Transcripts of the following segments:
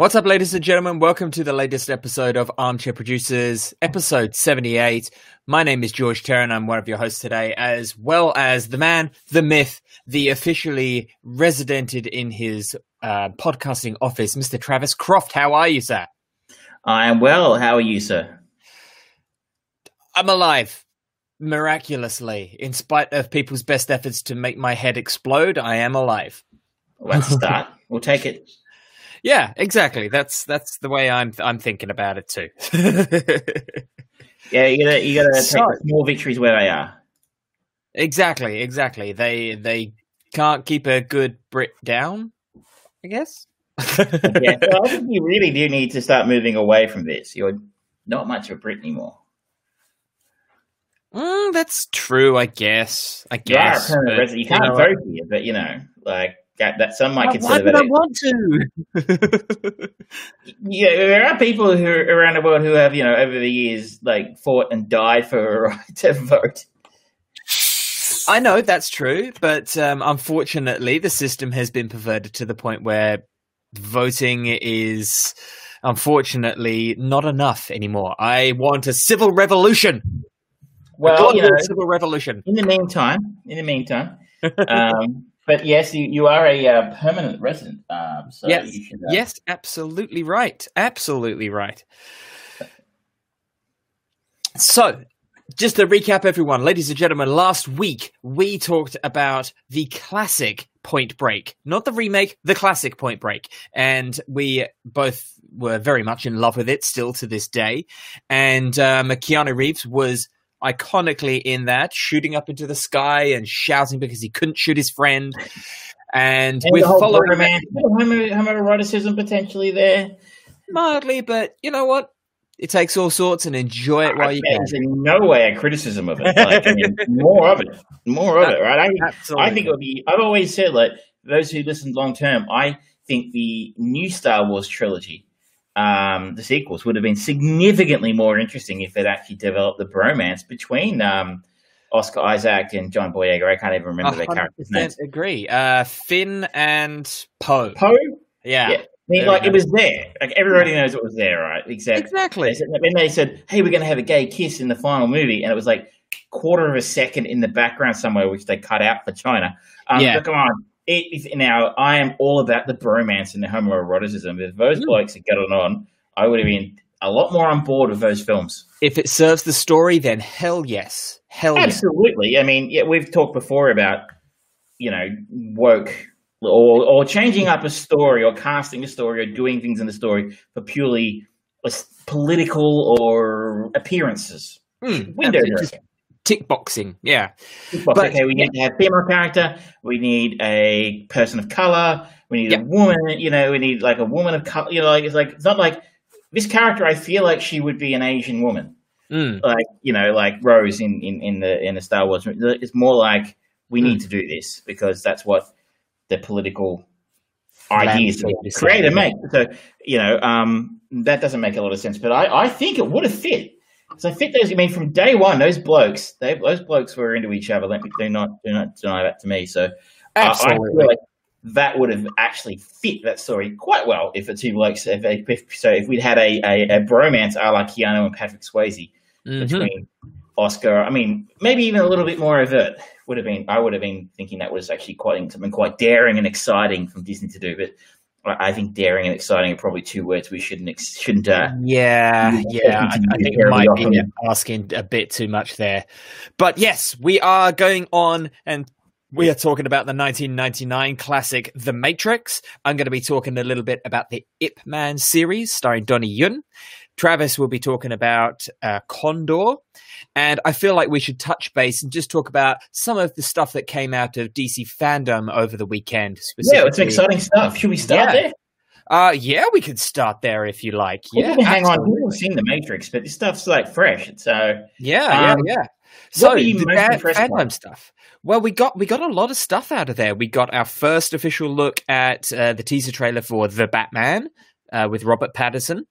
What's up, ladies and gentlemen? Welcome to the latest episode of Armchair Producers, episode 78. My name is George Terran. I'm one of your hosts today, as well as the man, the myth, the officially residented in his uh, podcasting office, Mr. Travis Croft. How are you, sir? I am well. How are you, sir? I'm alive. Miraculously, in spite of people's best efforts to make my head explode, I am alive. Let's start. we'll take it yeah, exactly. That's that's the way I'm I'm thinking about it too. yeah, you gotta you gotta so, take small victories where they are. Exactly, exactly. They they can't keep a good Brit down, I guess. yeah, I think you really do need to start moving away from this. You're not much of a Brit anymore. Mm, that's true, I guess. I guess. You, but, you can't you know, vote here, but you know, like that some might consider. Why would I want to? yeah, there are people who around the world who have, you know, over the years, like fought and died for a right to vote. I know that's true, but um, unfortunately, the system has been perverted to the point where voting is unfortunately not enough anymore. I want a civil revolution. Well, you know, civil revolution. In the meantime, in the meantime, um, but yes, you, you are a uh, permanent resident. Um, so yes, should, uh... yes, absolutely right, absolutely right. So, just to recap, everyone, ladies and gentlemen, last week we talked about the classic Point Break, not the remake, the classic Point Break, and we both were very much in love with it still to this day. And um, Keanu Reeves was iconically in that, shooting up into the sky and shouting because he couldn't shoot his friend. And, and we follow man. Homoeroticism potentially there. Mildly, but you know what? It takes all sorts and enjoy it while you can. in no way a criticism of it. Like, I mean, more of it. More of it, right? I, Absolutely. I think it would be, I've always said, like, those who listen long term, I think the new Star Wars trilogy um, the sequels would have been significantly more interesting if it actually developed the bromance between um, Oscar Isaac and John Boyega. I can't even remember their characters' names. Agree. Uh, Finn and Poe. Poe. Yeah. yeah. I mean, like it was there. Like everybody knows it was there, right? Exactly. Exactly. Then they said, "Hey, we're going to have a gay kiss in the final movie," and it was like quarter of a second in the background somewhere, which they cut out for China. Um, yeah. come on, it is now I am all about the bromance and the homoeroticism. If those mm. blokes had gotten on, I would have been a lot more on board with those films. If it serves the story, then hell yes, hell absolutely. Yes. I mean, yeah, we've talked before about you know woke or or changing up a story or casting a story or doing things in the story for purely political or appearances. Mm, Window dressing tick boxing. Yeah. Tick box. But, okay, we need yeah. to have female character. We need a person of color. We need a woman. You know, we need like a woman of color. You know, like it's like it's not like this character. I feel like she would be an Asian woman. Mm. Like you know, like Rose in, in, in the in the Star Wars. It's more like we mm. need to do this because that's what the political ideas create and make. So you know, um, that doesn't make a lot of sense. But I, I think it would have fit so I think those. I mean, from day one, those blokes, they, those blokes were into each other. Let me do not do not deny that to me. So absolutely, uh, I feel like that would have actually fit that story quite well if the two blokes. If, if, so if we'd had a, a, a bromance a la Keanu and Patrick Swayze mm-hmm. between Oscar, I mean, maybe even a little bit more overt would have been. I would have been thinking that was actually quite something quite daring and exciting from Disney to do, but I think daring and exciting are probably two words we shouldn't shouldn't. Uh, yeah, yeah, I, I think it might often. be asking a bit too much there, but yes, we are going on and we are talking about the 1999 classic The Matrix. I'm going to be talking a little bit about the Ip Man series starring Donnie Yen. Travis will be talking about uh, Condor. And I feel like we should touch base and just talk about some of the stuff that came out of DC fandom over the weekend. Yeah, it's exciting stuff. Should we start yeah. there? Uh, yeah, we could start there if you like. Yeah, hang on. We've all seen the Matrix, but this stuff's like fresh. So yeah, um, yeah, yeah. So the fandom stuff. Well, we got we got a lot of stuff out of there. We got our first official look at uh, the teaser trailer for the Batman uh, with Robert Pattinson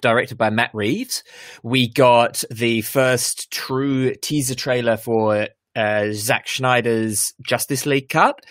directed by Matt Reeves. We got the first true teaser trailer for uh, Zack Snyder's Justice League cut.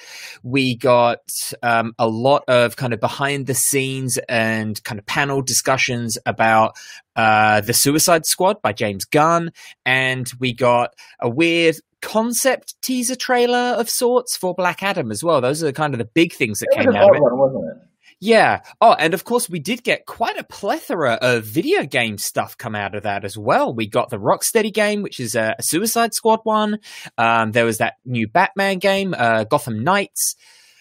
We got um, a lot of kind of behind the scenes and kind of panel discussions about uh, the Suicide Squad by James Gunn, and we got a weird concept teaser trailer of sorts for Black Adam as well. Those are kind of the big things that, that came out of it. One, it? Yeah. Oh, and of course, we did get quite a plethora of video game stuff come out of that as well. We got the Rocksteady game, which is a, a Suicide Squad one. Um, there was that new Batman game, uh, Gotham Knights.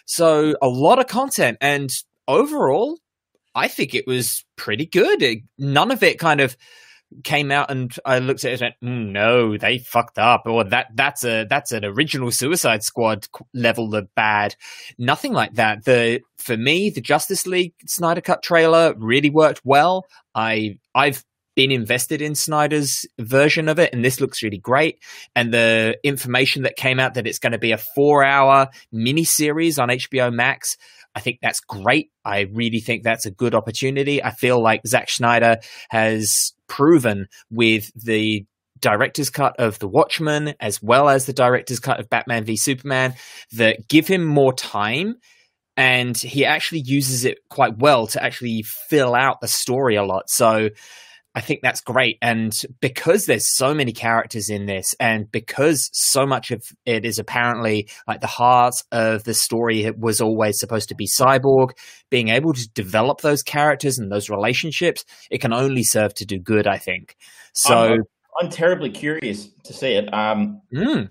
So a lot of content, and overall, I think it was pretty good. It, none of it kind of came out and I looked at it and went, mm, no, they fucked up, or that that's a that's an original Suicide Squad level of bad. Nothing like that. The for me, the Justice League Snyder Cut trailer really worked well. I I've been invested in Snyder's version of it, and this looks really great. And the information that came out that it's going to be a four-hour mini series on HBO Max I think that's great. I really think that's a good opportunity. I feel like Zack Snyder has proven with the director's cut of The Watchmen as well as the director's cut of Batman v Superman that give him more time and he actually uses it quite well to actually fill out the story a lot. So I think that's great. And because there's so many characters in this, and because so much of it is apparently like the heart of the story it was always supposed to be Cyborg, being able to develop those characters and those relationships, it can only serve to do good, I think. So I'm, I'm terribly curious to see it. Um, mm.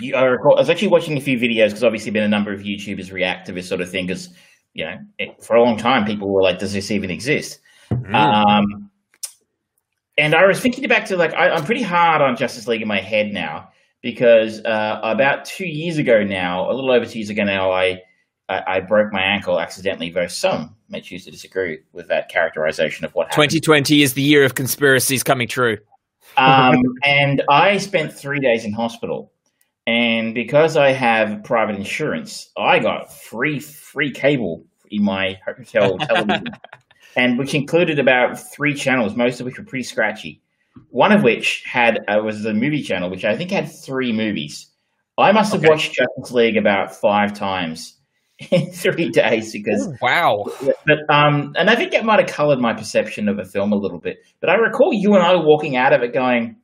you, I, recall, I was actually watching a few videos because obviously been a number of YouTubers react to this sort of thing because you know it, for a long time people were like, "Does this even exist?" Mm. Um, and I was thinking back to like I, am pretty hard on Justice League in my head now because uh, about two years ago now, a little over two years ago now, I I, I broke my ankle accidentally. Though some may choose to disagree with that characterization of what happened. 2020 is the year of conspiracies coming true. um, and I spent three days in hospital. And because I have private insurance, I got free free cable in my hotel television and which included about three channels, most of which were pretty scratchy. One of which had uh, was the movie channel, which I think had three movies. I must have okay. watched Justice League about five times in three days because Ooh, wow. But um, and I think it might have coloured my perception of a film a little bit. But I recall you and I walking out of it going,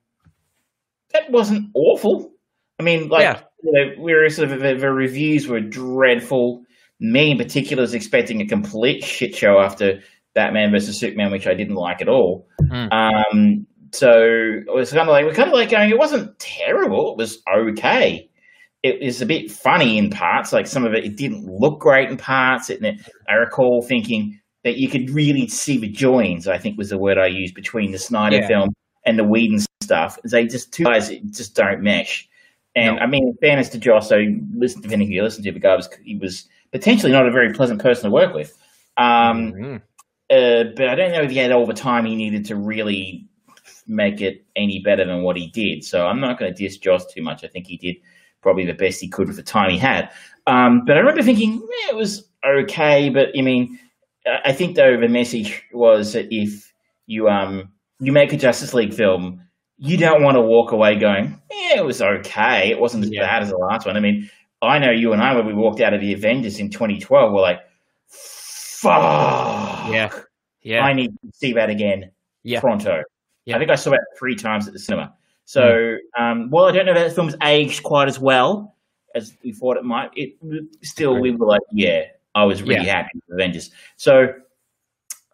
"That wasn't awful." I mean, like yeah. you know, we were sort of the, the reviews were dreadful. Me in particular was expecting a complete shit show after Batman versus Superman, which I didn't like at all. Mm. Um, so it was kind of like we're kind of like going. It wasn't terrible. It was okay. It was a bit funny in parts. Like some of it, it didn't look great in parts. It, I recall thinking that you could really see the joins. I think was the word I used between the Snyder yeah. film and the Whedon stuff. They just two guys just don't mesh. And no. I mean, in fairness to Joss, so listen, depending who you listen to, the guy was he was potentially not a very pleasant person to work with. Um, mm-hmm. Uh, but I don't know if he had all the time he needed to really make it any better than what he did. So I'm not going to diss Joss too much. I think he did probably the best he could with the time he had. Um, but I remember thinking yeah, it was okay. But I mean, I think though the message was that if you um you make a Justice League film, you don't want to walk away going, yeah, it was okay. It wasn't as yeah. bad as the last one. I mean, I know you and I when we walked out of the Avengers in 2012, we're like fuck. Yeah. Yeah. I need to see that again. Yeah. Pronto. Yeah. I think I saw it three times at the cinema. So, mm. um, well, I don't know if that film's aged quite as well as we thought it might. It still, we were like, yeah, I was really yeah. happy with Avengers. So,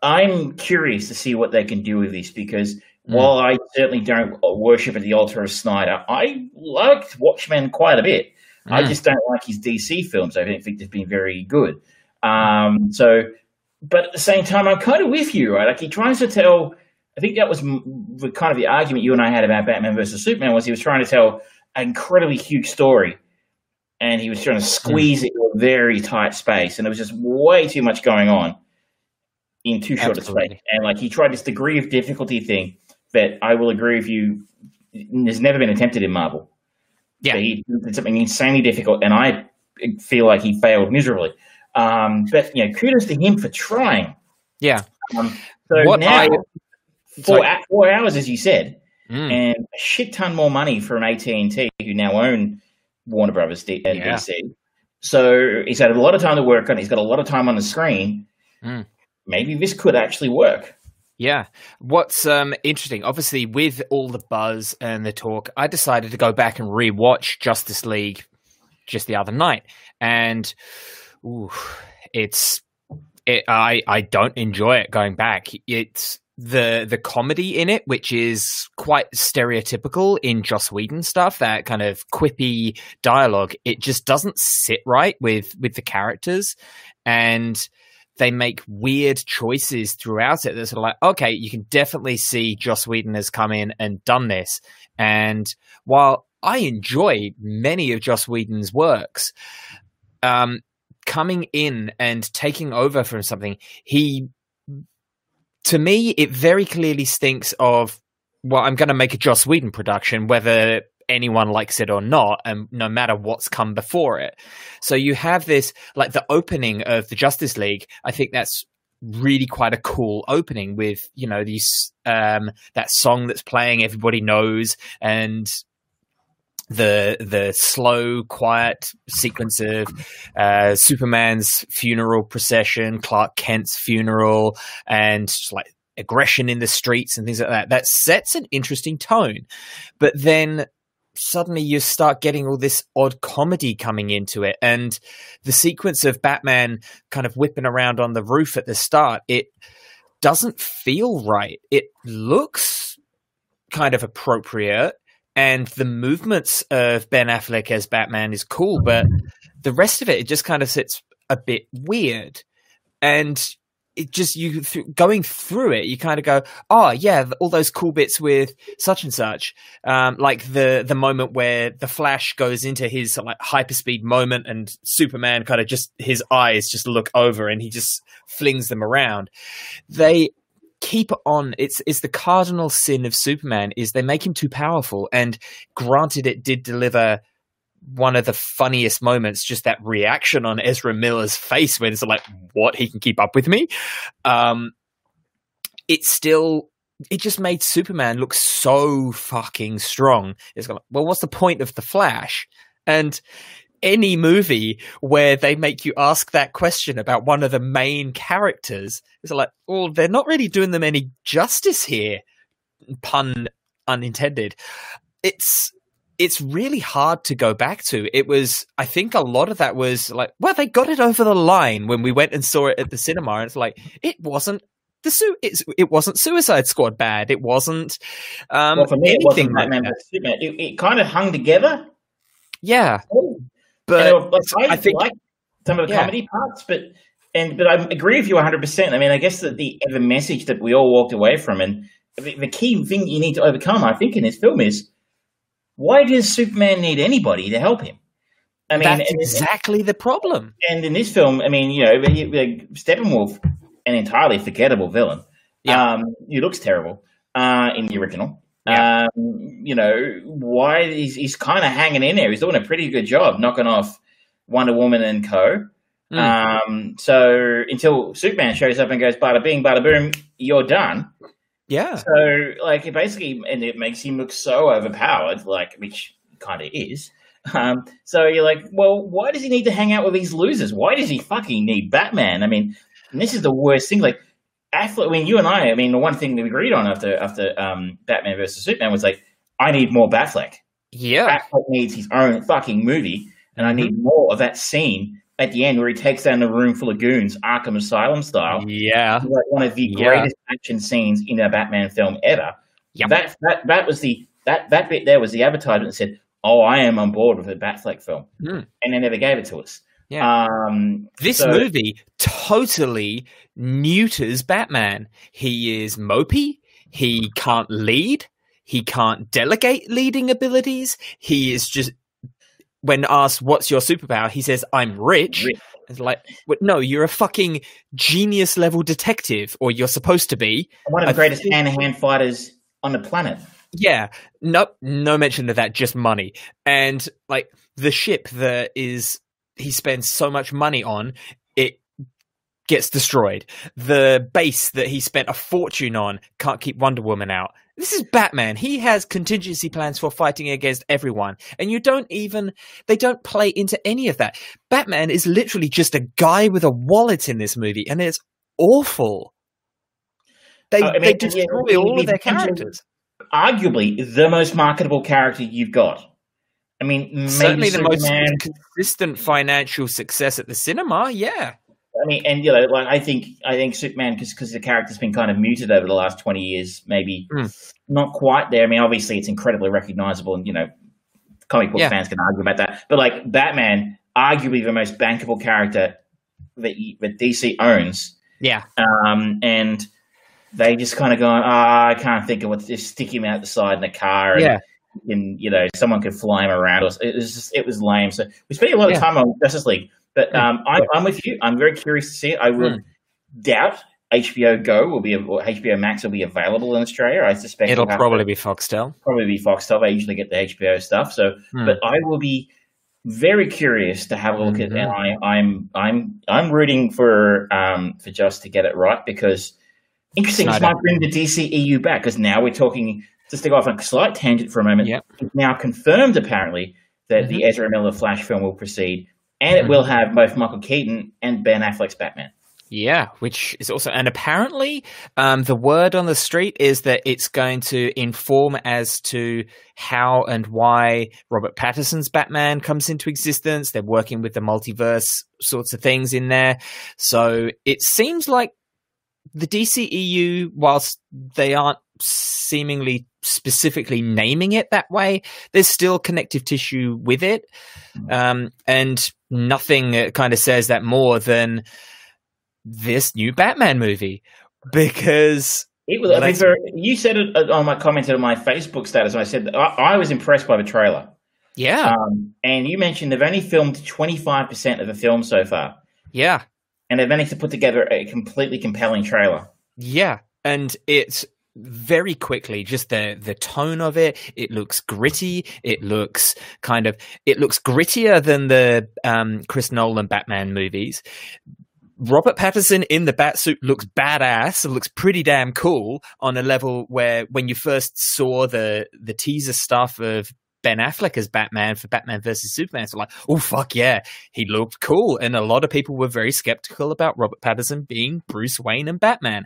I'm curious to see what they can do with this because mm. while I certainly don't worship at the altar of Snyder, I liked Watchmen quite a bit. Mm. I just don't like his DC films. I don't think they've been very good. Um, so, but at the same time, I'm kind of with you, right? Like he tries to tell. I think that was the kind of the argument you and I had about Batman versus Superman was he was trying to tell an incredibly huge story, and he was trying to squeeze mm. it into a very tight space, and there was just way too much going on in too short Absolutely. a space. And like he tried this degree of difficulty thing that I will agree with you has never been attempted in Marvel. Yeah, so he did something insanely difficult, and I feel like he failed miserably. Um, but you know, kudos to him for trying. Yeah. Um, so what now, I, four, four hours, as you said. mm. and a shit ton more money from AT and T, who now own Warner Brothers D- and yeah. DC. So he's had a lot of time to work on. He's got a lot of time on the screen. Mm. Maybe this could actually work. Yeah. What's um, interesting, obviously, with all the buzz and the talk, I decided to go back and rewatch Justice League just the other night, and ooh, it's it, I I don't enjoy it going back. It's the the comedy in it, which is quite stereotypical in Joss Whedon stuff, that kind of quippy dialogue, it just doesn't sit right with with the characters, and they make weird choices throughout it. They're sort of like, okay, you can definitely see Joss Whedon has come in and done this, and while I enjoy many of Joss Whedon's works, um, coming in and taking over from something, he to me, it very clearly stinks of, well, I'm going to make a Joss Whedon production, whether anyone likes it or not, and no matter what's come before it. So you have this, like the opening of the Justice League, I think that's really quite a cool opening with, you know, these, um, that song that's playing, everybody knows, and the the slow, quiet sequence of uh, Superman's funeral procession, Clark Kent's funeral, and like aggression in the streets and things like that. That sets an interesting tone, but then suddenly you start getting all this odd comedy coming into it and the sequence of batman kind of whipping around on the roof at the start it doesn't feel right it looks kind of appropriate and the movements of Ben Affleck as Batman is cool, but the rest of it, it just kind of sits a bit weird. And it just you th- going through it, you kind of go, oh yeah, all those cool bits with such and such, um, like the the moment where the Flash goes into his like hyperspeed moment, and Superman kind of just his eyes just look over, and he just flings them around. They keep on it's it's the cardinal sin of superman is they make him too powerful and granted it did deliver one of the funniest moments just that reaction on ezra miller's face when it's like what? He can keep up with me? Um it's still it just made superman look so fucking strong. It's like well what's the point of the flash? And any movie where they make you ask that question about one of the main characters is like, well, they're not really doing them any justice here. Pun unintended. It's it's really hard to go back to. It was, I think, a lot of that was like, well, they got it over the line when we went and saw it at the cinema, and it's like it wasn't the su- it's, it wasn't Suicide Squad bad. It wasn't um, well, for me, anything it wasn't like that. It, it, kind of hung together. Yeah, but I think like some of the yeah. comedy parts, but and but I agree with you 100. percent I mean, I guess that the the message that we all walked away from, and the, the key thing you need to overcome, I think, in this film is why does Superman need anybody to help him? I mean, that's exactly the problem. And in this film, I mean, you know, Steppenwolf, an entirely forgettable villain. Yeah. Um, he looks terrible uh, in the original. Yeah. Um, you know, why he's, he's kind of hanging in there. He's doing a pretty good job knocking off Wonder Woman and co. Mm. Um, so until Superman shows up and goes bada bing, bada boom, you're done. Yeah. So like it basically, and it makes him look so overpowered, like which kind of is. Um, so you're like, well, why does he need to hang out with these losers? Why does he fucking need Batman? I mean, this is the worst thing. Like Affleck, I mean, you and I, I mean, the one thing that we agreed on after after um, Batman versus Superman was like, I need more Batfleck. Yeah, Batfleck needs his own fucking movie, and I need mm-hmm. more of that scene at the end where he takes down the room full of goons, Arkham Asylum style. Yeah, like one of the yeah. greatest action scenes in a Batman film ever. Yep. That that that was the that that bit there was the advertisement that said, "Oh, I am on board with a Batfleck film," mm. and they never gave it to us. Yeah. Um, this so, movie totally neuters Batman. He is mopey. He can't lead. He can't delegate leading abilities. He is just when asked what's your superpower, he says, "I'm rich." rich. It's like, no, you're a fucking genius level detective, or you're supposed to be. One of the greatest hand to hand fighters on the planet. Yeah, no, no mention of that. Just money and like the ship that is he spends so much money on, it gets destroyed. The base that he spent a fortune on can't keep Wonder Woman out. This is Batman. He has contingency plans for fighting against everyone. And you don't even, they don't play into any of that. Batman is literally just a guy with a wallet in this movie, and it's awful. They, I mean, they destroy yeah, all of their characters. Arguably the most marketable character you've got. I mean, certainly the most consistent financial success at the cinema. Yeah. I mean, and you know, like I think I think Superman because because the character's been kind of muted over the last twenty years, maybe mm. not quite there. I mean, obviously it's incredibly recognizable, and you know, comic book yeah. fans can argue about that. But like Batman, arguably the most bankable character that that DC owns. Yeah, um, and they just kind of going, oh, I can't think of what just stick him out the side in the car. And, yeah. And you know, someone could fly him around. It was just, it was lame. So we spent a lot of yeah. time on Justice League. But um, I, am with you. I'm very curious to see it. I would mm. doubt HBO Go will be or HBO Max will be available in Australia. I suspect it'll probably be Foxtel. Probably be Foxtel. I usually get the HBO stuff. So, mm. but I will be very curious to have a look mm-hmm. at. And I, I'm I'm I'm rooting for um for Just to get it right because interesting. This might bring the DCEU back because now we're talking. Just to go off on a slight tangent for a moment. Yep. It's now confirmed apparently that mm-hmm. the Ezra Miller Flash film will proceed and it will have both Michael Keaton and Ben Affleck's Batman. Yeah, which is also, and apparently, um, the word on the street is that it's going to inform as to how and why Robert Pattinson's Batman comes into existence. They're working with the multiverse sorts of things in there. So it seems like the DCEU, whilst they aren't seemingly specifically naming it that way, there's still connective tissue with it. Mm. Um, and nothing uh, kind of says that more than this new Batman movie because it was. I mean, you said it uh, on my commented on my Facebook status. I said I, I was impressed by the trailer. Yeah, um, and you mentioned they've only filmed twenty five percent of the film so far. Yeah, and they've managed to put together a completely compelling trailer. Yeah, and it's very quickly just the the tone of it it looks gritty it looks kind of it looks grittier than the um, chris nolan batman movies Robert Pattinson in the bat suit looks badass. It looks pretty damn cool on a level where when you first saw the the teaser stuff of Ben Affleck as Batman for Batman versus Superman. So like, oh fuck yeah, he looked cool, and a lot of people were very skeptical about Robert Pattinson being Bruce Wayne and Batman.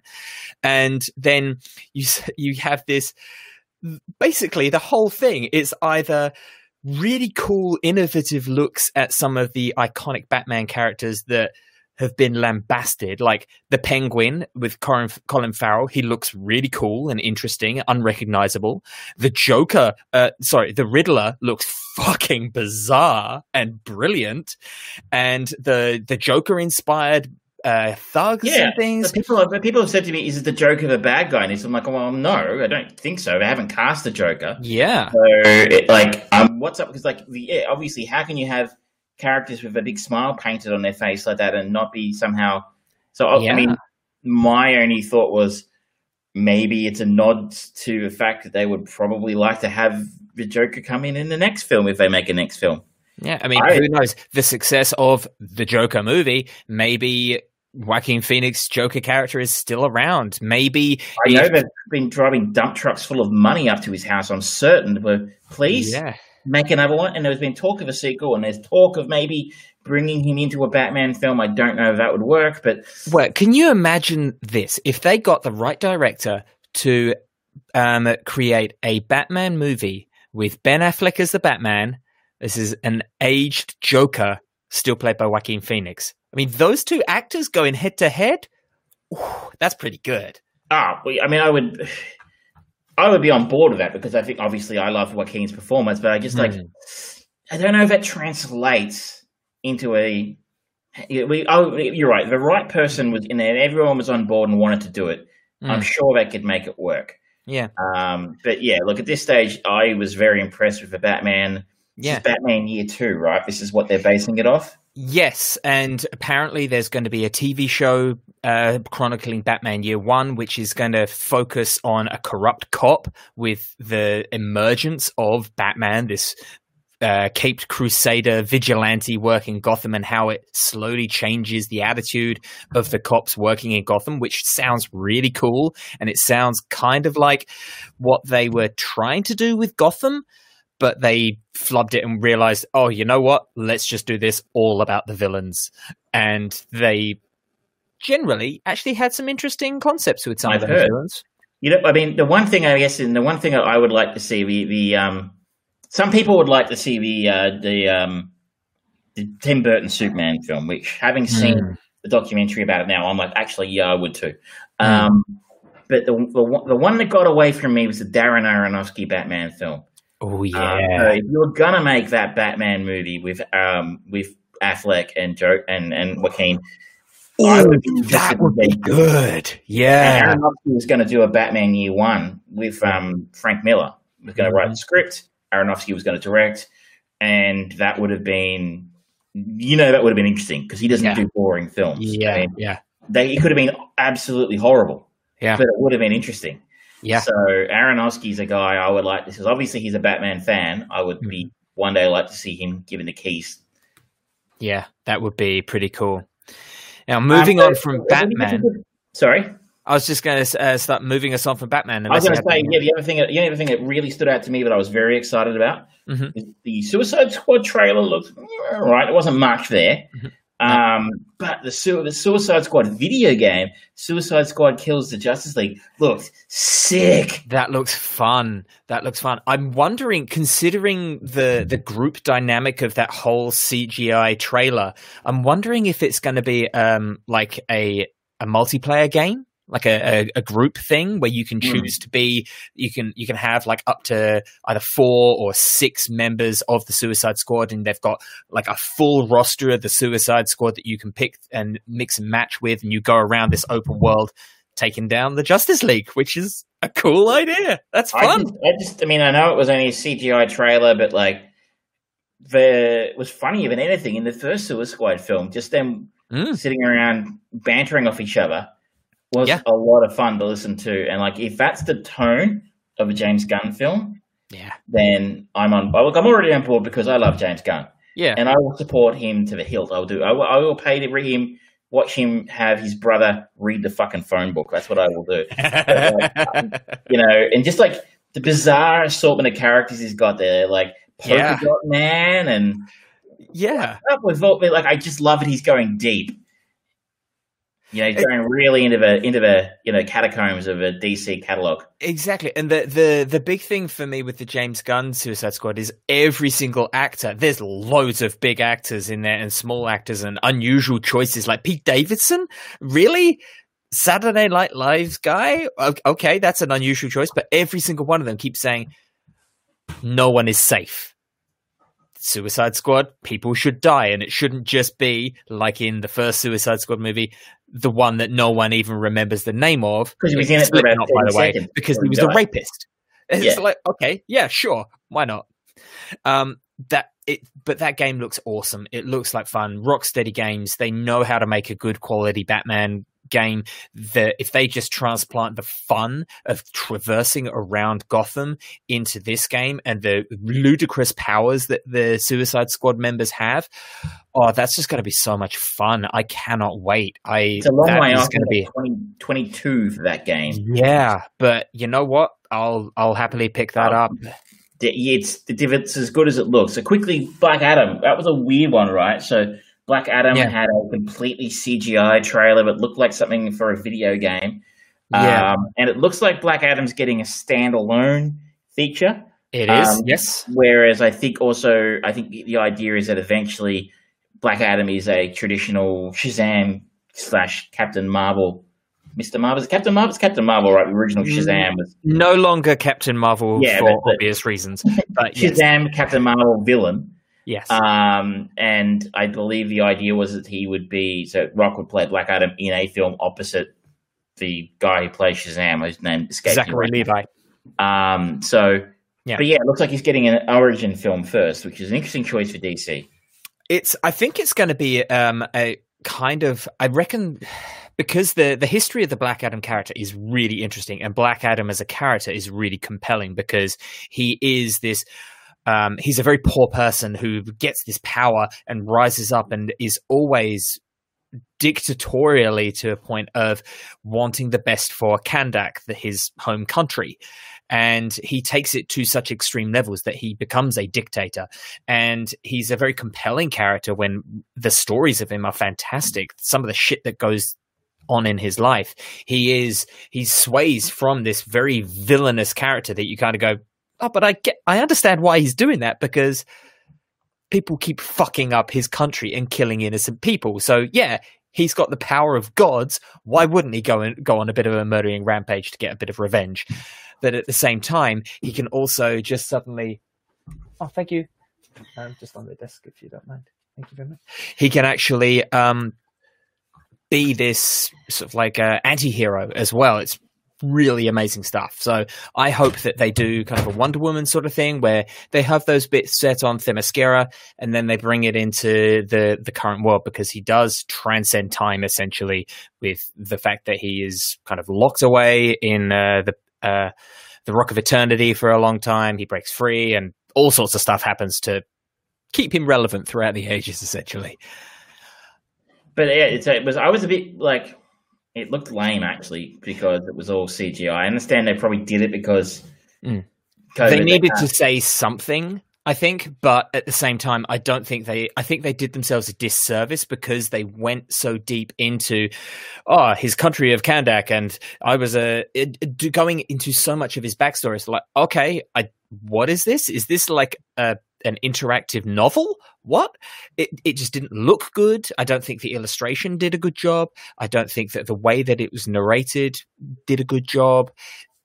And then you you have this. Basically, the whole thing is either really cool, innovative looks at some of the iconic Batman characters that have been lambasted. Like the Penguin with Colin, Colin Farrell, he looks really cool and interesting, unrecognizable. The Joker, uh, sorry, the Riddler looks fucking bizarre and brilliant, and the the Joker inspired uh, thugs yeah, and things. People have, people have said to me, "Is it the Joker the bad guy?" And I'm like, "Well, no, I don't think so. I haven't cast the Joker." Yeah. So, it, like, um, what's up? Because, like, yeah, obviously, how can you have characters with a big smile painted on their face like that and not be somehow. So yeah. I mean, my only thought was maybe it's a nod to the fact that they would probably like to have the Joker come in in the next film if they make a next film. Yeah, I mean, I, who knows? The success of the Joker movie, maybe Joaquin Phoenix Joker character is still around. Maybe I know they've been driving dump trucks full of money up to his house. I'm certain, but please, yeah make another one. And there's been talk of a sequel, and there's talk of maybe bringing him into a Batman film. I don't know if that would work, but well, can you imagine this? If they got the right director to um, create a Batman movie with Ben Affleck as the Batman, this is an aged Joker, still played by Joaquin Phoenix. I mean, those two actors going head to head. That's pretty good. Ah, I mean, I would. I would be on board with that because I think obviously I love Joaquin's performance, but I just like mm. I don't know if that translates into a. We, oh, you're right. The right person was in there, and everyone was on board and wanted to do it. Mm. I'm sure they could make it work. Yeah. Um. But yeah, look at this stage, I was very impressed with the Batman. Yeah. Batman Year Two, right? This is what they're basing it off. Yes, and apparently there's going to be a TV show uh, chronicling Batman Year One, which is going to focus on a corrupt cop with the emergence of Batman, this uh, caped crusader vigilante working Gotham and how it slowly changes the attitude of the cops working in Gotham, which sounds really cool. And it sounds kind of like what they were trying to do with Gotham, but they flubbed it and realized, oh, you know what? Let's just do this all about the villains. And they generally actually had some interesting concepts with some I've of the villains. You know, I mean, the one thing I guess, and the one thing I would like to see, the, the um, some people would like to see the uh, the um, the Tim Burton Superman film, which having seen mm. the documentary about it now, I'm like, actually, yeah, I would too. Mm. Um, but the, the the one that got away from me was the Darren Aronofsky Batman film. Oh yeah! Um, so if you're gonna make that Batman movie with um with Affleck and Joe and and Joaquin, Ooh, would that would be good. Yeah. Aaron was going to do a Batman Year One with um, Frank Miller. He was going to write the script. Aronofsky was going to direct, and that would have been, you know, that would have been interesting because he doesn't yeah. do boring films. Yeah, I mean, yeah. They, it could have been absolutely horrible. Yeah, but it would have been interesting. Yeah. So Aronofsky's a guy I would like. This is obviously he's a Batman fan. I would mm-hmm. be one day like to see him given the keys. Yeah, that would be pretty cool. Now, moving um, on from Batman. Sorry? I was just going to uh, start moving us on from Batman. I was going to say, yeah, the other thing, the other thing that really stood out to me that I was very excited about mm-hmm. the Suicide Squad trailer looked right. It wasn't much there, mm-hmm. Um, but the, su- the Suicide Squad video game, Suicide Squad Kills the Justice League, looks sick. That looks fun. That looks fun. I'm wondering, considering the the group dynamic of that whole CGI trailer, I'm wondering if it's going to be um, like a a multiplayer game like a, a, group thing where you can hmm. choose mm. to be you can you can have like up to either four or six members of the suicide squad and they've got like a full roster of the suicide squad that you can pick and mix and match with and you go around this open world taking down the justice league which is a cool idea that's fun I just, I, just, I mean i know it was only a cgi trailer but like the it was funnier than anything in the first suicide squad film just them mm. sitting around bantering off each other was yeah. a lot of fun to listen to. And like, if that's the tone of a James Gunn film, yeah, then I'm on. Look, I'm already on board because I love James Gunn. Yeah, and I will support him to the hilt. I'll do. I will, I will pay to read him. Watch him have his brother read the fucking phone book. That's what I will do. you know, and just like the bizarre assortment of characters he's got there, like Polka yeah. Dot Man and yeah, with like I just love it. He's going deep. You know, going really into the into the you know catacombs of a DC catalog. Exactly, and the the the big thing for me with the James Gunn Suicide Squad is every single actor. There's loads of big actors in there and small actors and unusual choices like Pete Davidson. Really, Saturday Night Live's guy? Okay, that's an unusual choice, but every single one of them keeps saying no one is safe Suicide Squad, people should die, and it shouldn't just be like in the first Suicide Squad movie, the one that no one even remembers the name of. Because he was in it for not, by the way, because he was a rapist. It's yeah. like okay, yeah, sure, why not? Um, that it, but that game looks awesome. It looks like fun. Rocksteady Games, they know how to make a good quality Batman game that if they just transplant the fun of traversing around Gotham into this game and the ludicrous powers that the Suicide Squad members have, oh, that's just going to be so much fun. I cannot wait. I it's a long way off. Going to be 20, 22 for that game. Yeah, but you know what? I'll I'll happily pick that oh, up. It's it's as good as it looks. So quickly, Black Adam. That was a weird one, right? So Black Adam yeah. had a completely CGI trailer that looked like something for a video game. Yeah. Um, and it looks like Black Adam's getting a standalone feature. It is, um, yes. Whereas I think also, I think the idea is that eventually Black Adam is a traditional Shazam slash Captain Marvel. Mr. Marvel, Captain Marvel, Captain Marvel, right? The original. Shazam was no longer Captain Marvel yeah, for but, obvious reasons. But Shazam, yes. Captain Marvel villain Yes. Um, and I believe the idea was that he would be so Rock would play Black Adam in a film opposite the guy who plays Shazam, whose name escapes Zachary Levi. Um, so, yeah. but yeah, it looks like he's getting an origin film first, which is an interesting choice for DC. It's. I think it's going to be um, a kind of. I reckon because the the history of the Black Adam character is really interesting, and Black Adam as a character is really compelling because he is this um, he's a very poor person who gets this power and rises up and is always dictatorially to a point of wanting the best for Kahndaq, the, his home country. And he takes it to such extreme levels that he becomes a dictator. And he's a very compelling character when the stories of him are fantastic. Some of the shit that goes on in his life, he is he sways from this very villainous character that you kind of go, oh, but I get I understand why he's doing that because people keep fucking up his country and killing innocent people. So yeah, he's got the power of gods. Why wouldn't he go and go on a bit of a murdering rampage to get a bit of revenge? But at the same time, he can also just suddenly. Oh, thank you. I'm just on the desk if you don't mind. Thank you very much. He can actually um, be this sort of like a anti-hero as well. It's really amazing stuff. So I hope that they do kind of a Wonder Woman sort of thing where they have those bits set on Themyscira and then they bring it into the the current world because he does transcend time essentially with the fact that he is kind of locked away in uh, the uh, the Rock of Eternity for a long time. He breaks free and all sorts of stuff happens to keep him relevant throughout the ages essentially. But yeah, it was I was a bit like it looked lame actually because it was all CGI. I understand they probably did it because mm. they needed to say something. I think, but at the same time, I don't think they. I think they did themselves a disservice because they went so deep into, oh, his country of Kahndaq, and I was a going into so much of his backstory. It's like, okay, I what is this? Is this like a an interactive novel. What? It it just didn't look good. I don't think the illustration did a good job. I don't think that the way that it was narrated did a good job.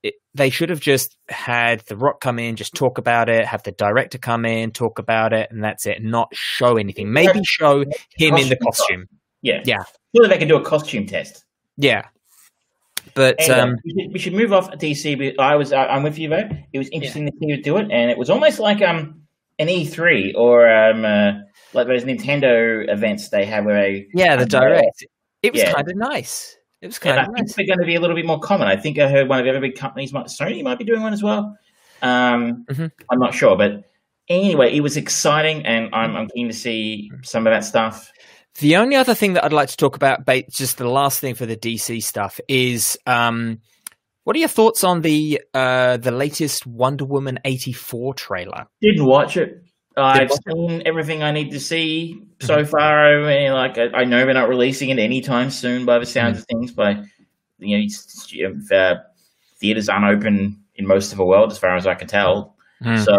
It, they should have just had the rock come in, just talk about it, have the director come in, talk about it, and that's it. Not show anything. Maybe show him in the costume. Yeah, yeah. Surely they can do a costume test. Yeah, but uh, um, we, should, we, should, move off DC. But I was I'm with you though. It was interesting yeah. to see you do it, and it was almost like um an E3 or um, uh, like those Nintendo events they have where a yeah the direct. It was yeah. kind of nice. It was kind and of. I nice. think they're going to be a little bit more common. I think I heard one of the other big companies, might, Sony, might be doing one as well. Um, mm-hmm. I'm not sure, but anyway, it was exciting, and I'm, I'm keen to see some of that stuff. The only other thing that I'd like to talk about, just the last thing for the DC stuff, is um, what are your thoughts on the uh, the latest Wonder Woman eighty four trailer? Didn't watch it. I've seen everything I need to see so mm-hmm. far. I mean, like I, I, know they're not releasing it anytime soon, by the sounds mm-hmm. of things. But you know, uh, theaters aren't open in most of the world, as far as I can tell. Mm. So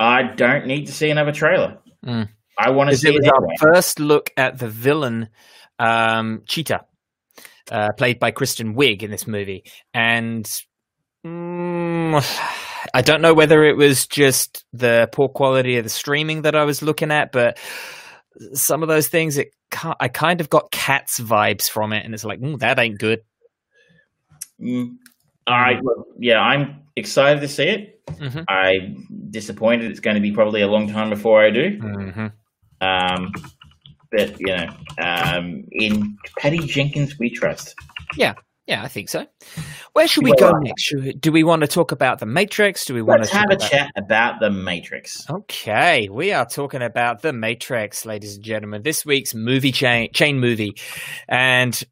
I don't need to see another trailer. Mm. I want to see it. Was our first look at the villain, um, Cheetah uh, played by Kristen Wiig in this movie, and mm, I don't know whether it was just the poor quality of the streaming that I was looking at, but some of those things, it I kind of got Cats vibes from it, and it's like mm, that ain't good. Mm. All right, well, yeah, I'm excited to see it. Mm-hmm. I'm disappointed it's going to be probably a long time before I do. Mm-hmm. Um, but you know, um, in Patty Jenkins we trust. Yeah, yeah, I think so. Where should we well, go next? do we want to talk about the Matrix? Do we want to have a about... chat about the Matrix? Okay, we are talking about the Matrix, ladies and gentlemen. This week's movie chain chain movie, and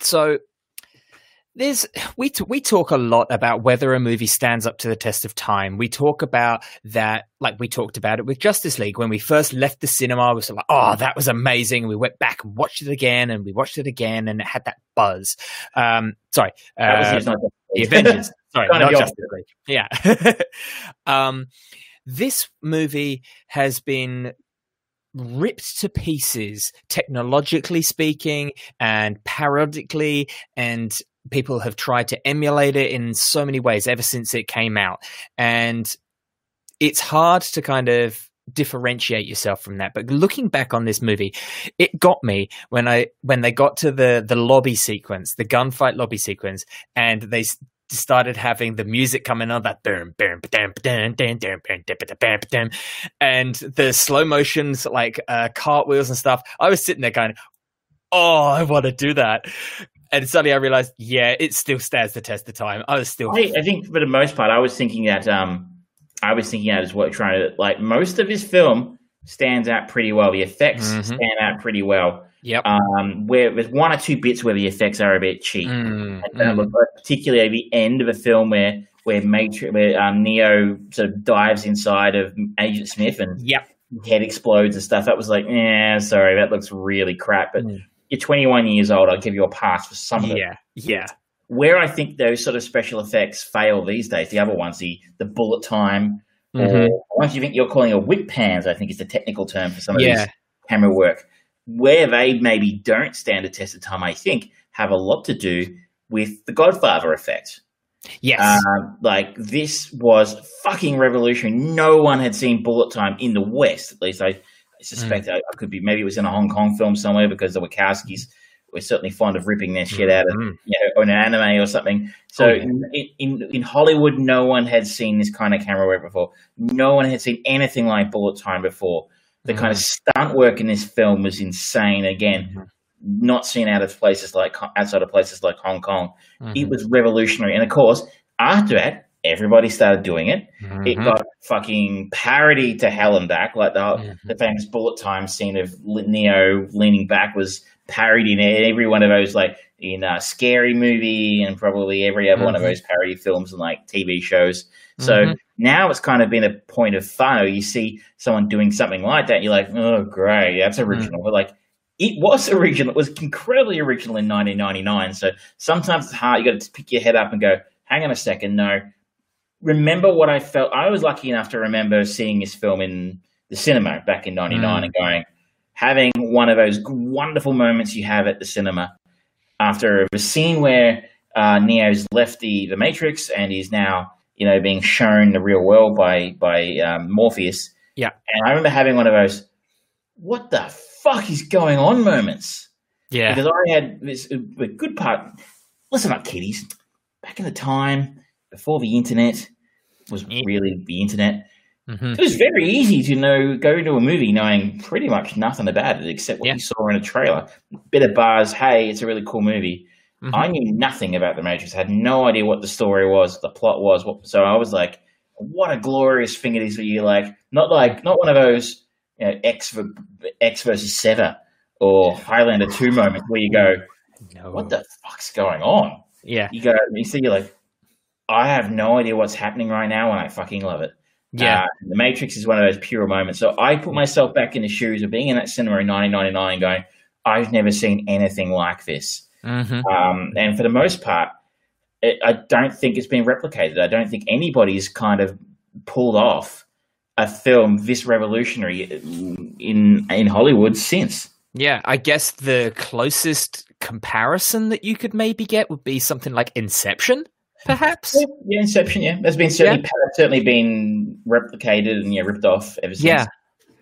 so there's we t- we talk a lot about whether a movie stands up to the test of time. We talk about that, like we talked about it with Justice League when we first left the cinema. We were like, "Oh, that was amazing!" And we went back and watched it again, and we watched it again, and it had that buzz. Um, sorry, uh, the Avengers. sorry, not Justice League. Yeah. um, this movie has been ripped to pieces technologically speaking and parodically and people have tried to emulate it in so many ways ever since it came out. And it's hard to kind of differentiate yourself from that. But looking back on this movie, it got me when I when they got to the the lobby sequence, the gunfight lobby sequence, and they started having the music coming on that boom boom and the slow motions like uh, cartwheels and stuff. I was sitting there going, "Oh, I want to do that." And suddenly I realized, yeah, it still stands the test of time. I was still. I, I, think for the most part, I was thinking that um, I was thinking out is what trying to like most of his film stands out pretty well. The effects mm-hmm. stand out pretty well. Yep. Um, where there's one or two bits where the effects are a bit cheap, mm, mm. particularly at the end of a film where where Matrix, where um, Neo sort of dives inside of Agent Smith and yep. head explodes and stuff. That was like, yeah, sorry, that looks really crap. But mm. You're 21 years old. I'll give you a pass for some of it. Yeah, yeah. Where I think those sort of special effects fail these days, the other ones, the the bullet time, mm-hmm. or once you think you're calling a whip pans, I think is the technical term for some of yeah. these camera work. Where they maybe don't stand a test of time, I think, have a lot to do with the Godfather effect. Yes. Uh, like this was fucking revolutionary. No one had seen bullet time in the West, at least I suspect mm. I, I, could be. Maybe it was in a Hong Kong film somewhere because the Wachowskis were certainly fond of ripping their shit out of mm. you know, an anime or something. So oh, yeah. in, in, in Hollywood, no one had seen this kind of camera work before. No one had seen anything like bullet time before. The mm. kind of stunt work in this film was insane. Again, mm-hmm not seen out of places like outside of places like Hong Kong. Mm-hmm. It was revolutionary, and of course, after that, everybody started doing it. Mm-hmm. It got fucking parody to hell and back, like the mm-hmm. the famous bullet time scene of Neo leaning back was parodied in every one of those, like in a scary movie, and probably every other one of mm-hmm. those parody films and like TV shows. So mm-hmm. now it's kind of been a point of fun. You see someone doing something like that, you're like, oh, great, that's mm. original. But like it was original. It was incredibly original in 1999. So sometimes it's hard. You got to pick your head up and go, hang on a second. No, remember what I felt. I was lucky enough to remember seeing this film in the cinema back in 99 mm. and going, having one of those wonderful moments you have at the cinema after a scene where uh, Neo's left the, the Matrix and he's now, you know, being shown the real world by, by um, Morpheus. Yeah. And I remember having one of those, what the fuck is going on moments. Yeah. Because I had this a good part. Listen up, kiddies. Back in the time before the internet was really the internet, mm-hmm. it was very easy to know go into a movie knowing pretty much nothing about it except what yeah. you saw in a trailer. Bit of buzz. Hey, it's a really cool movie. Mm-hmm. I knew nothing about the Matrix. I had no idea what the story was, the plot was. What, so I was like, "What a glorious thing it is for you!" Like, not like not one of those you know, X X versus Sever or Highlander two moment where you go, no. what the fuck's going on? Yeah, you go, you see, you're like, I have no idea what's happening right now, and I fucking love it. Yeah, uh, the Matrix is one of those pure moments. So I put myself back in the shoes of being in that cinema in 1999 and going, I've never seen anything like this. Mm-hmm. Um, and for the most part, it, I don't think it's been replicated. I don't think anybody's kind of pulled off a film this revolutionary in in Hollywood since. Yeah, I guess the closest comparison that you could maybe get would be something like Inception, perhaps. Yeah, yeah Inception. Yeah, has been certainly yeah. certainly been replicated and yeah ripped off ever since. Yeah,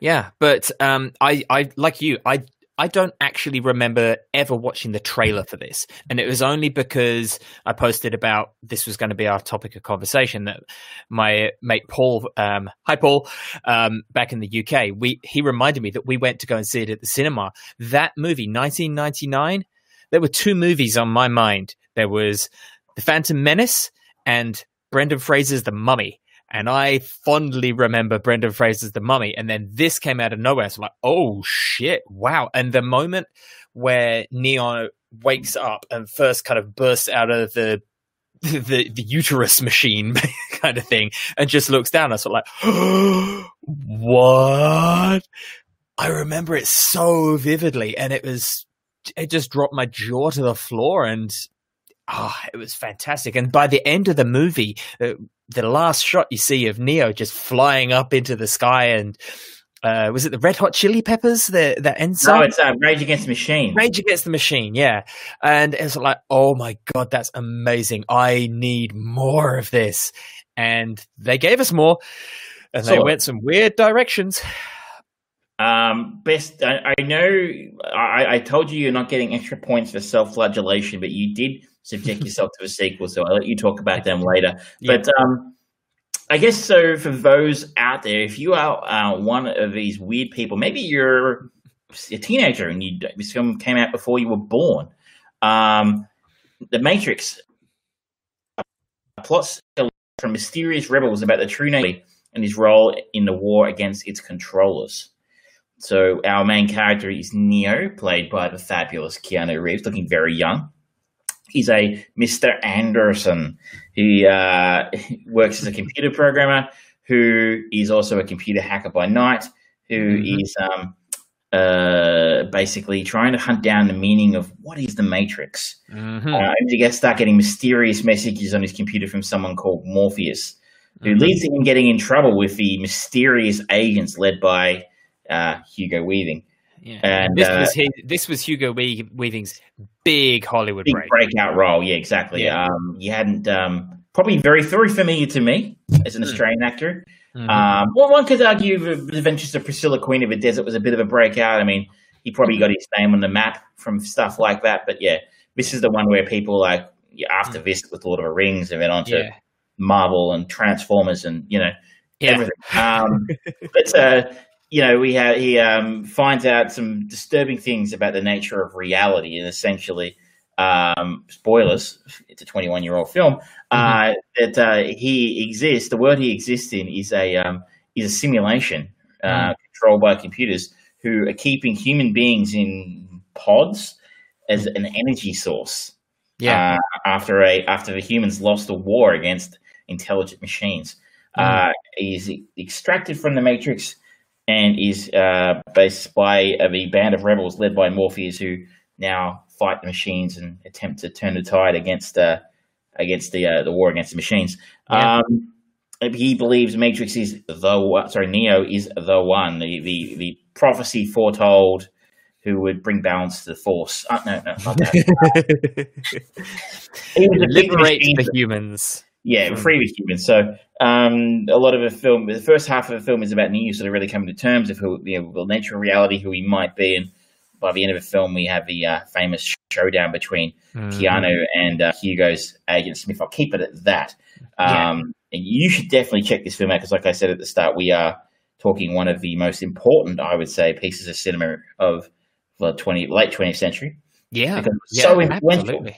yeah, but um, I I like you. I I don't actually remember ever watching the trailer for this. And it was only because I posted about this was going to be our topic of conversation that my mate Paul, um, hi Paul, um, back in the UK, we, he reminded me that we went to go and see it at the cinema. That movie, 1999, there were two movies on my mind. There was The Phantom Menace and Brendan Fraser's The Mummy. And I fondly remember Brendan Fraser's The Mummy. And then this came out of nowhere. So I'm like, oh shit, wow. And the moment where Neo wakes up and first kind of bursts out of the the, the uterus machine kind of thing and just looks down. I sort of like, what? I remember it so vividly and it was, it just dropped my jaw to the floor and oh, it was fantastic. And by the end of the movie, uh, the last shot you see of Neo just flying up into the sky and uh, was it the Red Hot Chili Peppers? The that end No, it's uh, Rage Against the Machine. Rage Against the Machine, yeah. And it's like, oh my god, that's amazing! I need more of this. And they gave us more, and so, they went some weird directions. Um, best. I, I know. I, I told you you're not getting extra points for self-flagellation, but you did subject yourself to a sequel. So I'll let you talk about them later. Yeah. But um, I guess so for those out there, if you are uh, one of these weird people, maybe you're a teenager and you, this film came out before you were born. Um, the Matrix plots from mysterious rebels about the true nature and his role in the war against its controllers. So our main character is Neo, played by the fabulous Keanu Reeves, looking very young. He's a Mr. Anderson. He uh, works as a computer programmer who is also a computer hacker by night, who mm-hmm. is um, uh, basically trying to hunt down the meaning of what is the Matrix. Mm-hmm. Uh, and to get start getting mysterious messages on his computer from someone called Morpheus, who mm-hmm. leads him getting in trouble with the mysterious agents led by uh, Hugo Weaving. Yeah. And this, uh, was his, this was Hugo Weaving's big Hollywood big break. breakout role. Yeah, exactly. Yeah. Um, you hadn't um, probably very very familiar to me as an hmm. Australian mm. actor. Mm-hmm. Um, well, one could argue the Adventures of Priscilla, Queen of the Desert, was a bit of a breakout. I mean, he probably got his name on the map from stuff like that. But yeah, this is the one where people like after mm. this with Lord of the Rings and went on to yeah. Marvel and Transformers and you know yeah. everything. Um, but uh, you know, we have he um, finds out some disturbing things about the nature of reality, and essentially, um, spoilers. It's a 21 year old film. Uh, mm-hmm. that uh, he exists. The world he exists in is a um, is a simulation uh, mm. controlled by computers who are keeping human beings in pods as an energy source. Yeah. Uh, after a after the humans lost a war against intelligent machines, mm. he's extracted from the matrix and is uh, based by a band of rebels led by Morpheus, who now fight the machines and attempt to turn the tide against uh, against the uh, the war against the machines. Yeah. Um, he believes Matrix is the sorry Neo is the one, the the, the prophecy foretold who would bring balance to the force. Uh, no, no, not that. he was liberate the humans. Yeah, mm. free with humans. So um, a lot of the film, the first half of the film is about Neo sort of really coming to terms with who, you know, the nature of reality, who he might be, and by the end of the film, we have the uh, famous showdown between mm. Keanu and uh, Hugo's agent Smith. I'll keep it at that. Um, yeah. You should definitely check this film out because, like I said at the start, we are talking one of the most important, I would say, pieces of cinema of the twenty late twentieth century. Yeah, yeah so influential. Absolutely.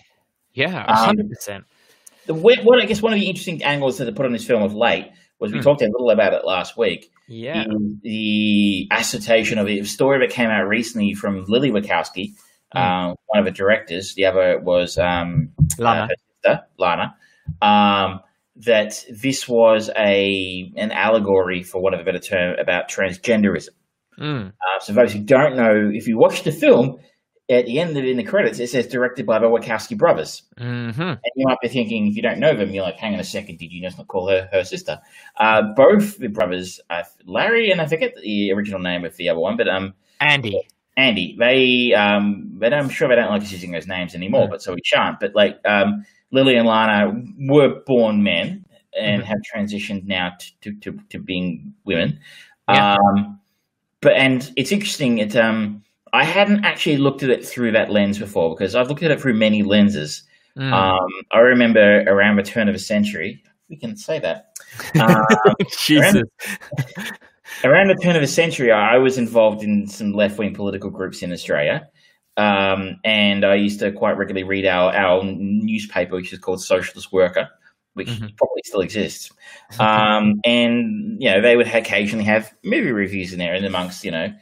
Yeah, um, hundred um, percent the what I guess one of the interesting angles that they put on this film of late was we mm. talked a little about it last week. Yeah, the assertion of a story that came out recently from Lily Wachowski, mm. um, one of the directors. The other was um, Lana. Uh, sister, Lana. Um, that this was a an allegory, for want of a better term, about transgenderism. Mm. Uh, so those who don't know, if you watch the film, at the end of in the credits, it says directed by the Wachowski brothers. Mm-hmm. And you might be thinking, if you don't know them, you're like, hang on a second, did you just not call her her sister? Uh, both the brothers, uh, Larry and I forget the original name of the other one, but um, Andy. Andy. They, um, but I'm sure they don't like us using those names anymore, mm-hmm. but so we shan't. But like, um, Lily and Lana were born men and mm-hmm. have transitioned now to, to, to, to being women. Yeah. Um, but and it's interesting. It um I hadn't actually looked at it through that lens before because I've looked at it through many lenses. Mm. Um, I remember around the turn of a century, we can say that. Um, Jesus. Around, around, the turn of a century, I was involved in some left wing political groups in Australia. Um, and I used to quite regularly read our, our newspaper, which is called Socialist Worker, which mm-hmm. probably still exists. Um, and, you know, they would occasionally have movie reviews in there and amongst, you know,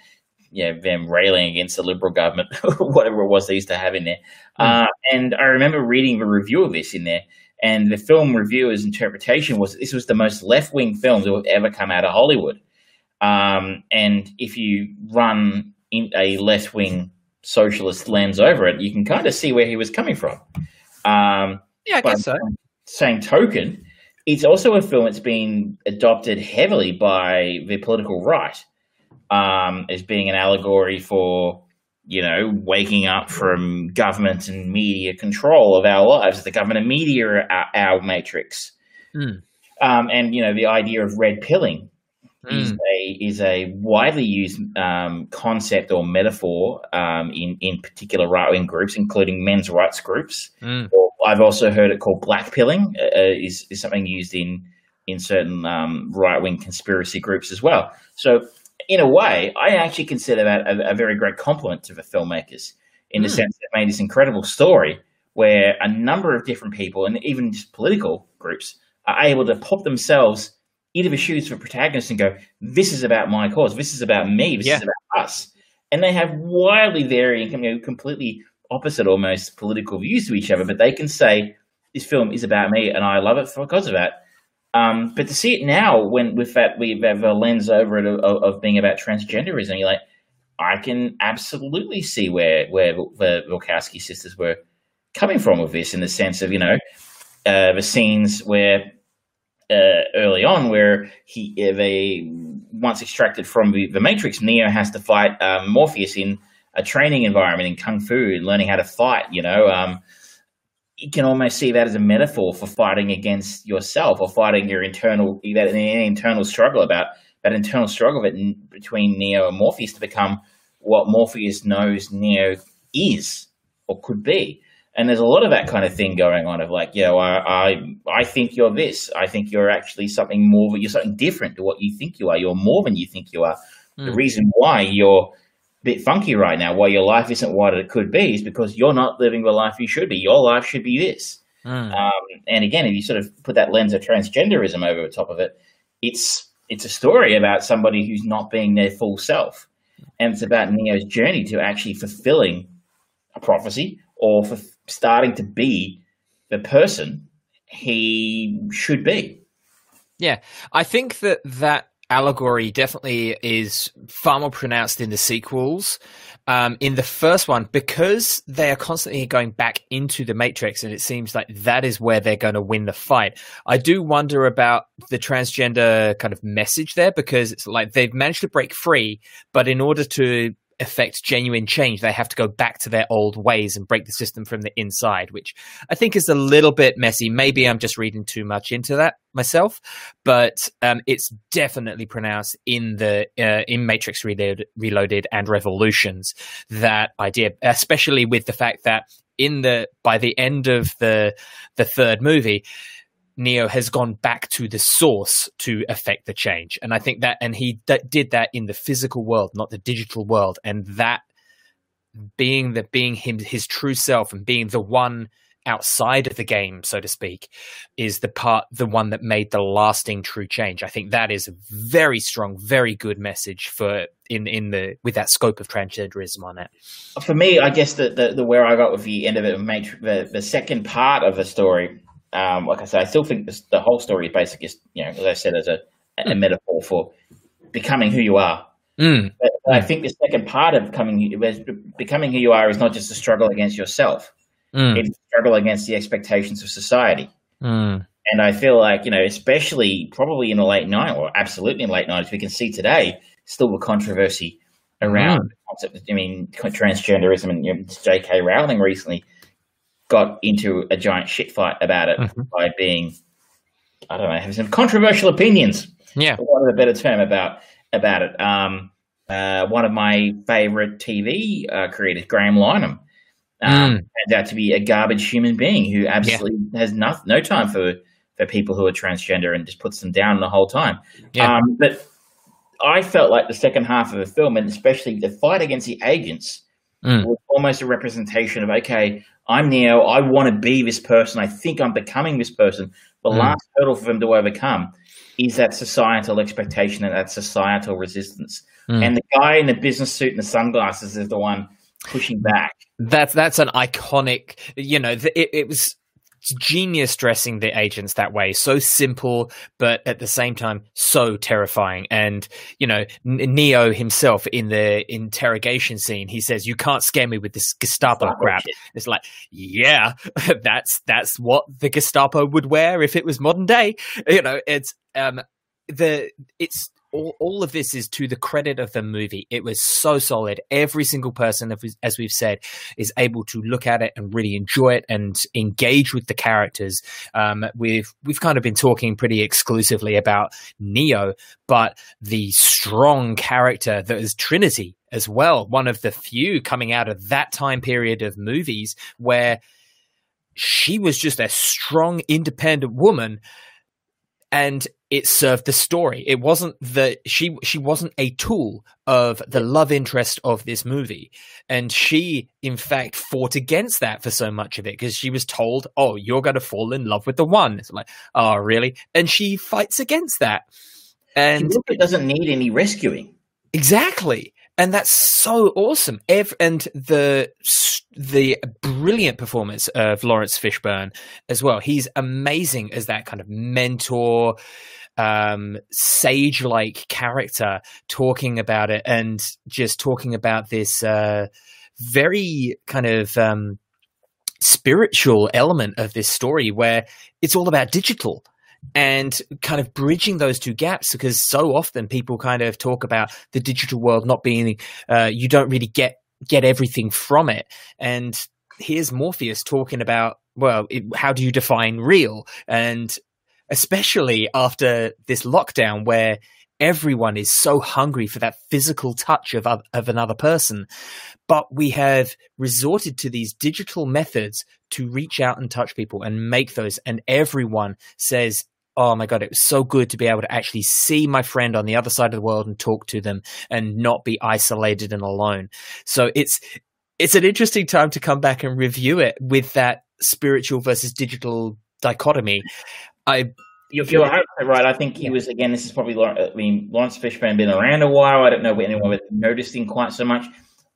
you know, them railing against the Liberal government, whatever it was they used to have in there. Mm. Uh, and I remember reading the review of this in there, and the film reviewer's interpretation was this was the most left wing film that would ever come out of Hollywood. Um, and if you run in a left wing socialist lens over it, you can kind of see where he was coming from. Um, yeah, I guess so. Same token, it's also a film that's been adopted heavily by the political right um, as being an allegory for you know waking up from government and media control of our lives. The government and media are our, our matrix, mm. um, and you know the idea of red pilling mm. is a is a widely used um, concept or metaphor um, in in particular right wing groups, including men's rights groups. Mm. I've also heard it called black pilling. Uh, uh, is is something used in in certain um, right wing conspiracy groups as well. So in a way, I actually consider that a, a very great compliment to the filmmakers in the mm. sense that made this incredible story where a number of different people and even just political groups are able to pop themselves into the shoes of a protagonist and go, "This is about my cause. This is about me. This yeah. is about us." And they have wildly varying, you know, completely opposite almost political views to each other, but they can say, "This film is about me, and I love it because of that." Um, but to see it now, when with that we have a lens over it of, of being about transgenderism, you're like, I can absolutely see where where the Wachowski sisters were coming from with this, in the sense of you know uh, the scenes where uh, early on where he uh, they once extracted from the, the Matrix, Neo has to fight um, Morpheus in a training environment in kung fu learning how to fight. You know, um, you can almost see that as a metaphor for fighting against yourself or fighting your internal that internal struggle about that internal struggle between Neo and Morpheus to become what Morpheus knows Neo is or could be. And there's a lot of that kind of thing going on of like, you know, I, I, I think you're this. I think you're actually something more, you're something different to what you think you are. You're more than you think you are. Mm. The hmm. reason why you're bit funky right now, why your life isn't what it could be, is because you're not living the life you should be. Your life should be this. Mm. Um, and again, if you sort of put that lens of transgenderism over the top of it, it's it's a story about somebody who's not being their full self, and it's about Neo's journey to actually fulfilling a prophecy or for starting to be the person he should be. Yeah, I think that that allegory definitely is far more pronounced in the sequels. Um, in the first one, because they are constantly going back into the Matrix, and it seems like that is where they're going to win the fight. I do wonder about the transgender kind of message there because it's like they've managed to break free, but in order to affect genuine change, they have to go back to their old ways and break the system from the inside, which I think is a little bit messy. Maybe I'm just reading too much into that myself, but um, it's definitely pronounced in the uh, in Matrix Reloaded, Reloaded and Revolutions that idea, especially with the fact that in the by the end of the the third movie Neo has gone back to the source to affect the change. And I think that, and he d- did that in the physical world, not the digital world. And that being the being him, his true self and being the one outside of the game, so to speak, is the part, the one that made the lasting true change. I think that is a very strong, very good message for in in the with that scope of transgenderism on it. For me, I guess the the, the where I got with the end of it, the the second part of the story um, like I said, I still think this, the whole story is basically, you know, as I said, as a, a metaphor for becoming who you are. Mm. But I think the second part of becoming becoming who you are is not just a struggle against yourself; mm. it's a struggle against the expectations of society. Mm. And I feel like you know, especially probably in the late '90s, or absolutely in the late '90s, we can see today still the controversy around mm. the concept. Of, I mean, transgenderism and you know, J.K. Rowling recently got into a giant shit fight about it mm-hmm. by being, I don't know, having some controversial opinions. Yeah, what a better term about about it. Um, uh, one of my favorite TV uh, creators, Graham Linehan, um, mm. turns out to be a garbage human being who absolutely yeah. has no, no time for for people who are transgender and just puts them down the whole time. Yeah. Um, but I felt like the second half of the film, and especially the fight against the agents, mm. was almost a representation of okay, I'm Neo. I want to be this person. I think I'm becoming this person. The mm. last hurdle for them to overcome is that societal expectation and that societal resistance. Mm. And the guy in the business suit and the sunglasses is the one pushing back. That's that's an iconic. You know, it, it was genius dressing the agents that way. So simple, but at the same time, so terrifying. And, you know, Neo himself in the interrogation scene, he says, you can't scare me with this Gestapo crap. It's like, yeah, that's, that's what the Gestapo would wear if it was modern day. You know, it's, um, the, it's, all, all of this is to the credit of the movie. It was so solid. Every single person, as we've said, is able to look at it and really enjoy it and engage with the characters. Um, we've we've kind of been talking pretty exclusively about Neo, but the strong character that is Trinity as well. One of the few coming out of that time period of movies where she was just a strong, independent woman and it served the story. It wasn't that she she wasn't a tool of the love interest of this movie, and she in fact fought against that for so much of it because she was told, "Oh, you're going to fall in love with the one." It's like, "Oh, really?" And she fights against that, and it doesn't need any rescuing. Exactly and that's so awesome. and the the brilliant performance of Laurence Fishburne as well. He's amazing as that kind of mentor, um, sage like character, talking about it and just talking about this uh, very kind of um, spiritual element of this story, where it's all about digital and kind of bridging those two gaps because so often people kind of talk about the digital world not being uh, you don't really get get everything from it. And here's morpheus talking about well it, how do you define real? And especially after this lockdown where everyone is so hungry for that physical touch of, of another person but we have resorted to these digital methods to reach out and touch people and make those. And everyone says oh my god, it was so good to be able to actually see my friend on the other side of the world and talk to them and not be isolated and alone. So it's it's an interesting time to come back and review it with that spiritual versus digital dichotomy. I you're, you're right. I think he was again. This is probably. I mean, Laurence Fishburne been around a while. I don't know anyone would noticing quite so much.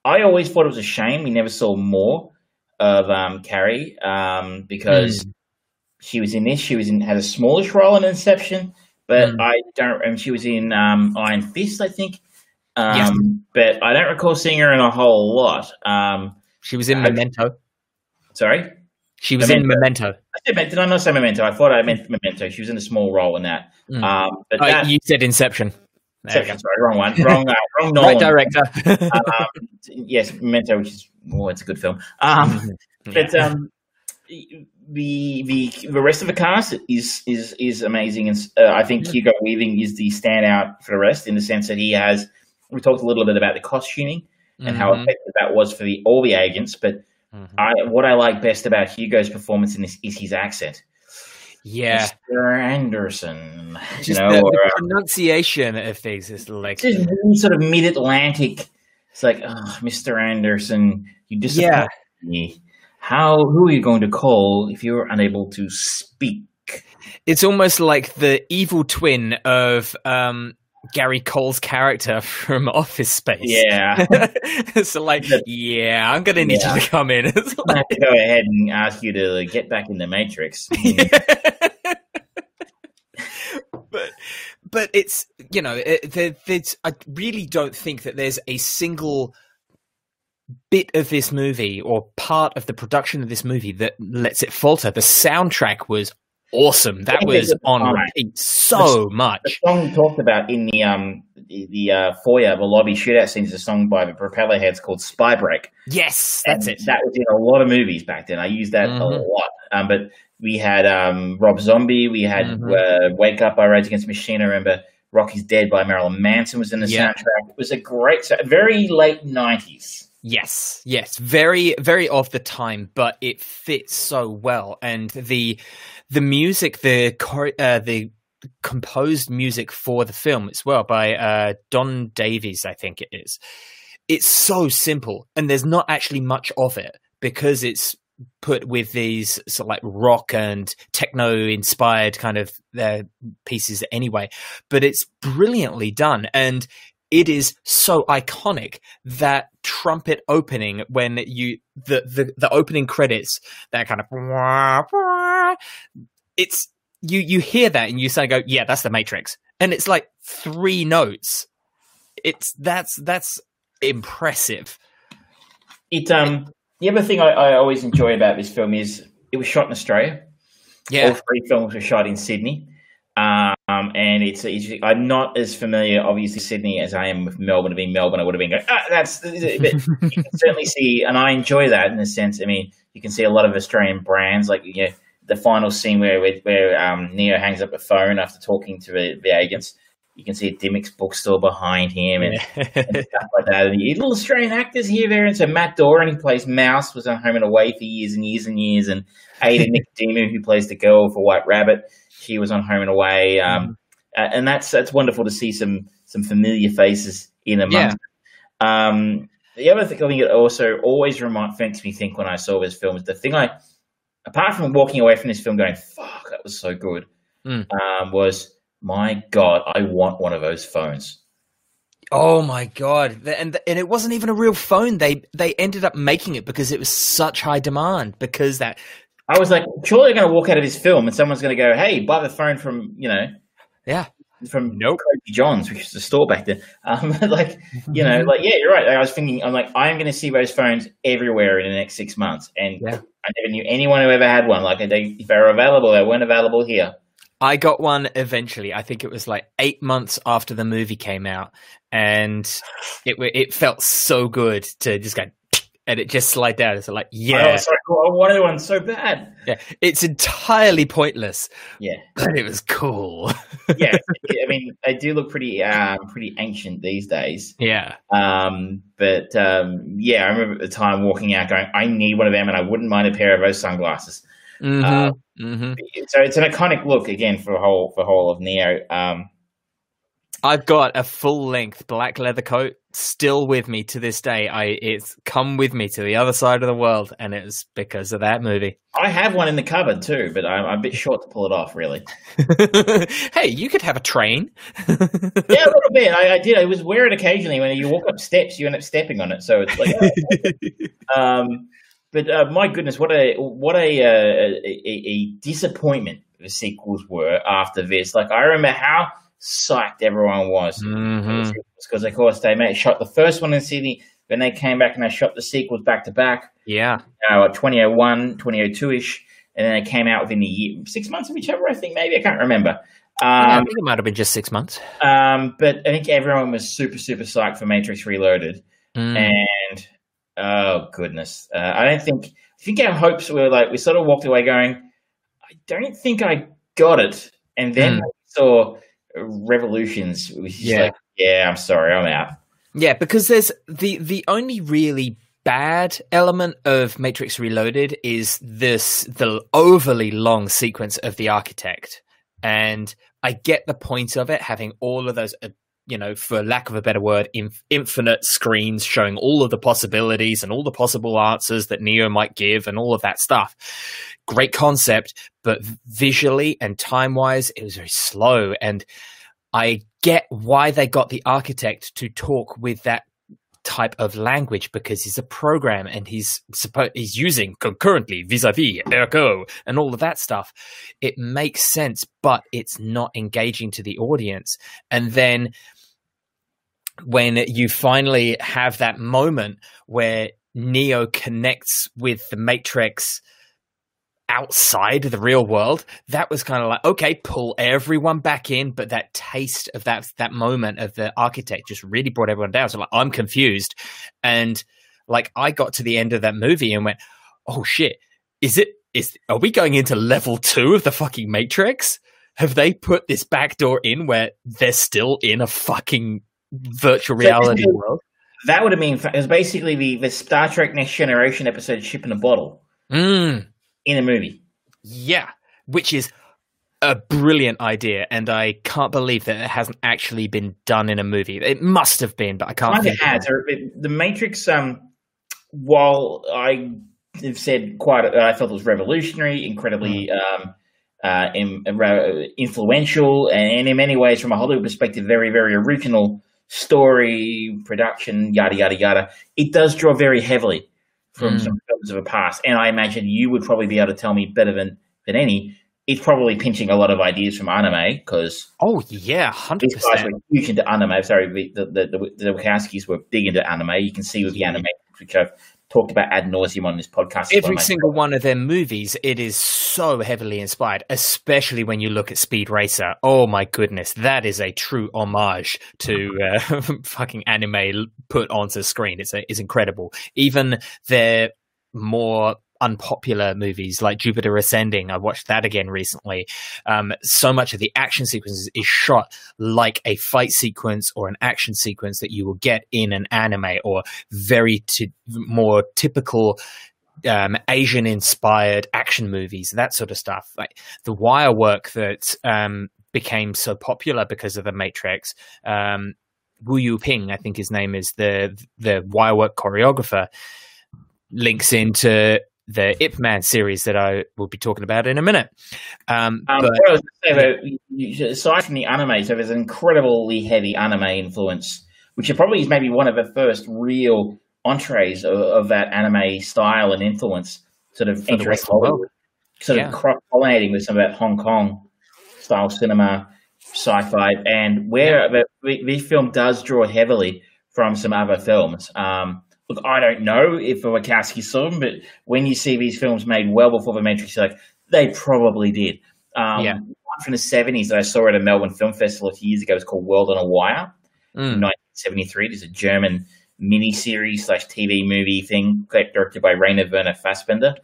I always thought it was a shame we never saw more of um, Carrie um, because mm she was in this. She was in had a smallish role in Inception, but mm. I don't. And she was in um, Iron Fist, I think. Um, yes. But I don't recall seeing her in a whole lot. Um, she was in I, Memento. Sorry. She was Memento. in Memento. I said, did I not say Memento? I thought I meant Memento. She was in a small role in that. Mm. Um, but oh, that, you said Inception. Inception, sorry, wrong one, wrong, uh, wrong Nolan. right director. um, yes, Memento, which is oh, it's a good film. Um, mm-hmm. But um, the the the rest of the cast is is is amazing, and uh, I think Hugo Weaving is the standout for the rest in the sense that he has. We talked a little bit about the costuming and mm-hmm. how effective that was for the all the agents, but mm-hmm. I what I like best about Hugo's performance in this is his accent. Yeah, Mr. Anderson. Just you know, the, or, the pronunciation of things is like just sort of mid Atlantic. It's like, oh, Mr. Anderson, you disappoint yeah. me how who are you going to call if you're unable to speak? It's almost like the evil twin of um, Gary Cole's character from Office Space. Yeah. so like, yeah, I'm gonna need yeah. you to come in. Like... I have to go ahead and ask you to get back in the Matrix. but but it's you know it, there's I really don't think that there's a single bit of this movie or part of the production of this movie that lets it falter. The soundtrack was awesome. That was on repeat so the, much. The song we talked about in the um the, the uh, foyer, the lobby shootout scene is a song by the Propellerheads called Spy Break. Yes, that's and it. That was in a lot of movies back then. I used that mm-hmm. a lot. Um, but we had um, Rob Zombie. We had mm-hmm. uh, Wake Up by Rage Against Machine. I remember Rock Is Dead by Marilyn Manson was in the yep. soundtrack. It was a great, very late nineties. Yes, yes, very, very of the time, but it fits so well, and the the music, the uh, the composed music for the film as well by uh, Don Davis, I think it is. It's so simple, and there's not actually much of it because it's put with these sort of like rock and techno inspired kind of uh, pieces anyway. But it's brilliantly done, and it is so iconic that trumpet opening when you the the, the opening credits that kind of it's you you hear that and you say go yeah that's the matrix. And it's like three notes. It's that's that's impressive. It um the other thing I, I always enjoy about this film is it was shot in australia. Yeah. All three films were shot in sydney um, and it's, it's, I'm not as familiar, obviously, Sydney as I am with Melbourne. Being Melbourne, I would have been going, ah, that's. But you can certainly see, and I enjoy that in a sense. I mean, you can see a lot of Australian brands, like you know, the final scene where where um, Neo hangs up a phone after talking to the, the agents. You can see a Dymocks bookstore behind him and, and stuff like that. And little Australian actors here, there. And so Matt Doran, who plays Mouse, was on Home and Away for years and years and years. And Ada Nicodemou, who plays the girl for White Rabbit she was on Home and Away. Um, uh, and that's that's wonderful to see some some familiar faces in amongst. Yeah. Um, the other thing I think it also always remind, makes me think when I saw this film is the thing I, apart from walking away from this film going, "Fuck, that was so good," mm. um, was my God, I want one of those phones. Oh my god! And and it wasn't even a real phone. They they ended up making it because it was such high demand. Because that, I was like, surely they're going to walk out of this film and someone's going to go, "Hey, buy the phone from you know, yeah, from nope. Kobe Johns, which is the store back then." Um, like you know, like yeah, you're right. I was thinking, I'm like, I'm going to see those phones everywhere in the next six months, and yeah. I never knew anyone who ever had one. Like they, if they were available, they weren't available here. I got one eventually. I think it was like eight months after the movie came out, and it it felt so good to just go and it just slide down. It's like, yeah, oh, sorry, I wanted one so bad. Yeah, it's entirely pointless. Yeah, but it was cool. yeah, I mean, they do look pretty um, pretty ancient these days. Yeah. Um, but um, yeah, I remember at the time walking out going, I need one of them, and I wouldn't mind a pair of those sunglasses. Mm-hmm. Um, mm-hmm. So it's an iconic look again for whole for whole of Neo. Um, I've got a full length black leather coat still with me to this day. I it's come with me to the other side of the world, and it's because of that movie. I have one in the cupboard too, but I'm, I'm a bit short to pull it off. Really. hey, you could have a train. yeah, a little bit. I, I, did. I was wear it occasionally when you walk up steps, you end up stepping on it, so it's like. Oh. um, but uh, my goodness, what a what a, uh, a, a disappointment the sequels were after this. Like I remember how psyched everyone was mm-hmm. because of course they made shot the first one in Sydney, then they came back and they shot the sequels back to back. Yeah, uh, 2001, 2002 ish, and then they came out within a year, six months of each other. I think maybe I can't remember. Um, yeah, I think it might have been just six months. Um, but I think everyone was super super psyched for Matrix Reloaded, mm. and Oh goodness! Uh, I don't think. I think our hopes were like we sort of walked away going, I don't think I got it, and then mm. saw Revolutions. yeah, like, yeah. I'm sorry, I'm out. Yeah, because there's the the only really bad element of Matrix Reloaded is this the overly long sequence of the architect, and I get the point of it having all of those you know, for lack of a better word, inf- infinite screens showing all of the possibilities and all the possible answers that Neo might give and all of that stuff. Great concept, but visually and time wise, it was very slow. And I get why they got the architect to talk with that type of language because he's a program and he's he's using concurrently vis-a-vis ergo and all of that stuff it makes sense but it's not engaging to the audience and then when you finally have that moment where Neo connects with the Matrix outside the real world, that was kind of like, okay, pull everyone back in. But that taste of that that moment of the architect just really brought everyone down. So like, I'm confused, and like I got to the end of that movie and went, oh shit, is it? Is are we going into level two of the fucking Matrix? Have they put this back door in where they're still in a fucking virtual reality so, world. That would have been it was basically the, the Star Trek Next Generation episode "Ship in a Bottle" mm. in a movie. Yeah, which is a brilliant idea, and I can't believe that it hasn't actually been done in a movie. It must have been, but I can't. It has. The Matrix. Um, while I have said quite, I felt it was revolutionary, incredibly mm. um, uh, in, uh, influential, and in many ways, from a Hollywood perspective, very, very original story, production, yada yada yada, it does draw very heavily from mm. some films of the past. And I imagine you would probably be able to tell me better than than any. It's probably pinching a lot of ideas from anime because oh yeah, hundred percent. Huge into anime. Sorry, the the, the the Wachowskis were big into anime. You can see with the anime, which I've talked about ad nauseum on this podcast. Every single one of their movies, it is so heavily inspired, especially when you look at Speed Racer. Oh my goodness, that is a true homage to uh, fucking anime put onto screen. It's a, it's incredible. Even their more unpopular movies like Jupiter Ascending. I watched that again recently. Um, so much of the action sequences is shot like a fight sequence or an action sequence that you will get in an anime or very t- more typical um, Asian inspired action movies, that sort of stuff. Like the wire work that um, became so popular because of the Matrix. Um, Wu Yu Ping, I think his name is the the wire work choreographer, links into the Ip Man series that I will be talking about in a minute. Um, um, but, say, aside from the anime, so there's an incredibly heavy anime influence, which probably is maybe one of the first real entrees of, of that anime style and influence, sort of Hollywood, sort yeah. of cross pollinating with some of that Hong Kong style cinema, sci-fi, and where the, the film does draw heavily from some other films. Um, look, I don't know if the Wachowski saw them, but when you see these films made well before The Matrix, you're like, they probably did. Um, yeah. One from the 70s that I saw at a Melbourne Film Festival a few years ago was called World on a Wire mm. 1973. It is a German mini series slash TV movie thing directed by Rainer Werner Fassbinder.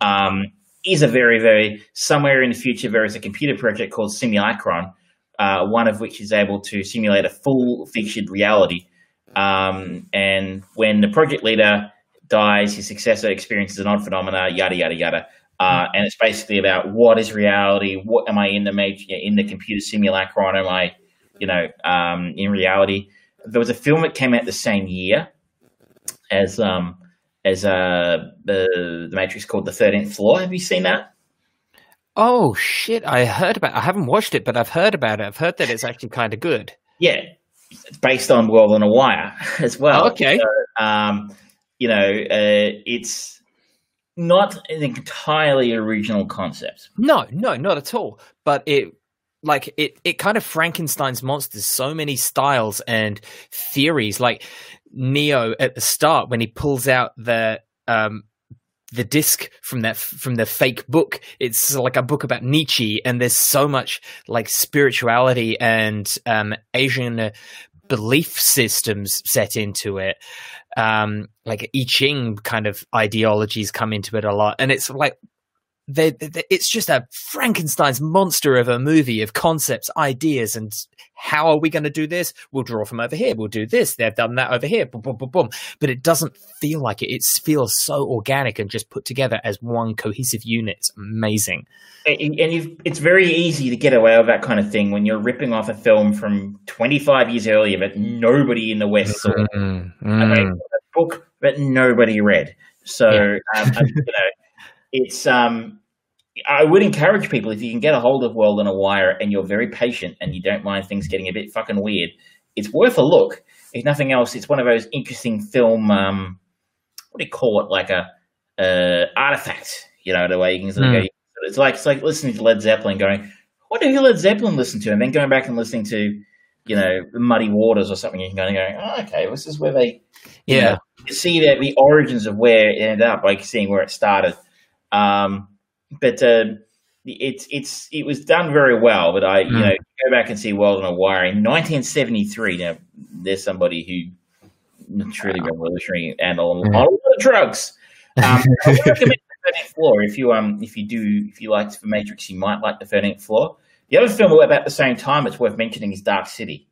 Um, is a very, very, somewhere in the future, there is a computer project called Simulacron, uh, one of which is able to simulate a full featured reality um, and when the project leader dies, his successor experiences an odd phenomena, yada yada yada. Uh, and it's basically about what is reality? What am I in the major, in the computer simulacron? Am I, you know, um, in reality? There was a film that came out the same year as um, as uh, the the Matrix called The Thirteenth Floor. Have you seen that? Oh shit! I heard about. I haven't watched it, but I've heard about it. I've heard that it's actually kind of good. Yeah, based on World on a Wire as well. Oh, okay. So, um, you know, uh, it's not an entirely original concept. No, no, not at all. But it like it it kind of Frankenstein's monsters so many styles and theories like Neo at the start when he pulls out the um the disc from that from the fake book. It's like a book about Nietzsche, and there's so much like spirituality and um, Asian belief systems set into it. Um, like I Ching kind of ideologies come into it a lot, and it's like they, they, it's just a Frankenstein's monster of a movie of concepts, ideas, and how are we going to do this? We'll draw from over here. We'll do this. They've done that over here. Boom, boom, boom, boom. But it doesn't feel like it. It feels so organic and just put together as one cohesive unit. It's amazing. And it's very easy to get away with that kind of thing when you're ripping off a film from 25 years earlier that nobody in the West saw. Mm, mm. a book that nobody read. So, yeah. um, you know it's um, I would encourage people if you can get a hold of World on a Wire and you're very patient and you don't mind things getting a bit fucking weird, it's worth a look. If nothing else, it's one of those interesting film. Um, what do you call it? Like a uh, artifact, you know, the way you can sort of mm. go. It's like it's like listening to Led Zeppelin, going, "What do Led Zeppelin listen to?" and then going back and listening to, you know, Muddy Waters or something. You can go and go, oh, "Okay, this is where they, yeah, you know, see that the origins of where it ended up, like seeing where it started." Um, but uh, it's it's it was done very well. But I, mm. you hmm. know, go back and see World on a Wire in 1973. Now, there's somebody who truly revolutionary and on mm. a lot of drugs. Um, I would recommend the 13th Floor if you um if you do if you liked the Matrix, you might like the 13th Floor. The other film about the same time it's worth mentioning is Dark City.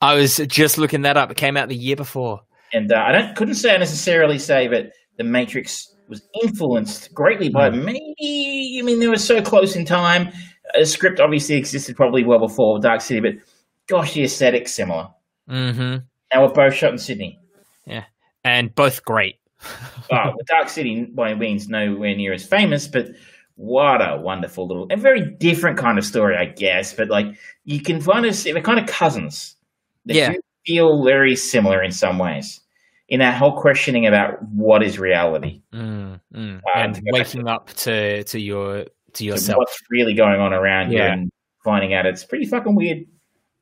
I was just looking that up. It came out the year before, and uh, I don't couldn't say I necessarily say that the Matrix was influenced greatly by mm. maybe. I mean, they were so close in time. A script obviously existed probably well before Dark City, but gosh, the aesthetic's similar. Mm-hmm. And we're both shot in Sydney. Yeah, and both great. oh, Dark City by means nowhere near as famous, but what a wonderful little and very different kind of story, I guess. But like you can find us, they're kind of cousins. They yeah. feel very similar in some ways in that whole questioning about what is reality mm, mm. and waking up to to your to yourself, to what's really going on around yeah. you, and finding out it's pretty fucking weird.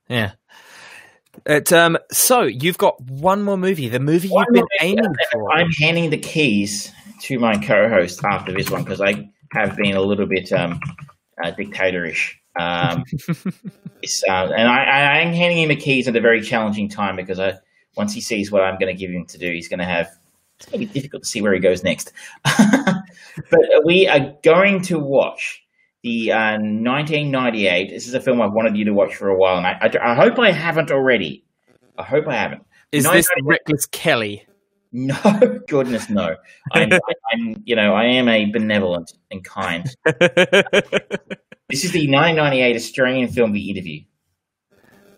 Yeah. It, um, so you've got one more movie, the movie one you've been aiming for. I'm handing the keys to my co-host after this one because I have been a little bit um, uh, dictatorish. Um, uh, and I, I, am handing him the keys at a very challenging time because I once he sees what I'm going to give him to do, he's going to have. It's going to be difficult to see where he goes next. but we are going to watch the uh, 1998. This is a film I've wanted you to watch for a while, and I, I, I hope I haven't already. I hope I haven't. Is this Reckless Kelly? No, goodness, no. I'm, I'm, you know, I am a benevolent and kind This is the 1998 Australian film The Interview.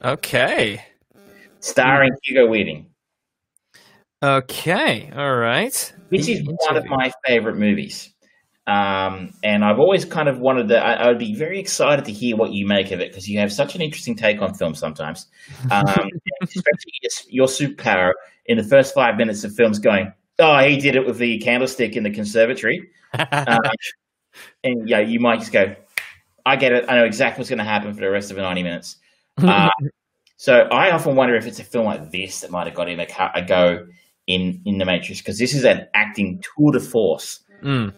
Okay. Starring Hugo Weaving. Okay, all right. This is one of my favorite movies. Um, and I've always kind of wanted to, I, I, would be very excited to hear what you make of it because you have such an interesting take on film sometimes. Um, especially your superpower in the first five minutes of films going, oh, he did it with the candlestick in the conservatory. Um, and yeah, you might just go, I get it. I know exactly what's going to happen for the rest of the 90 minutes. Uh, so I often wonder if it's a film like this that might have got him a, a go in, in The Matrix because this is an acting tour de force. Mm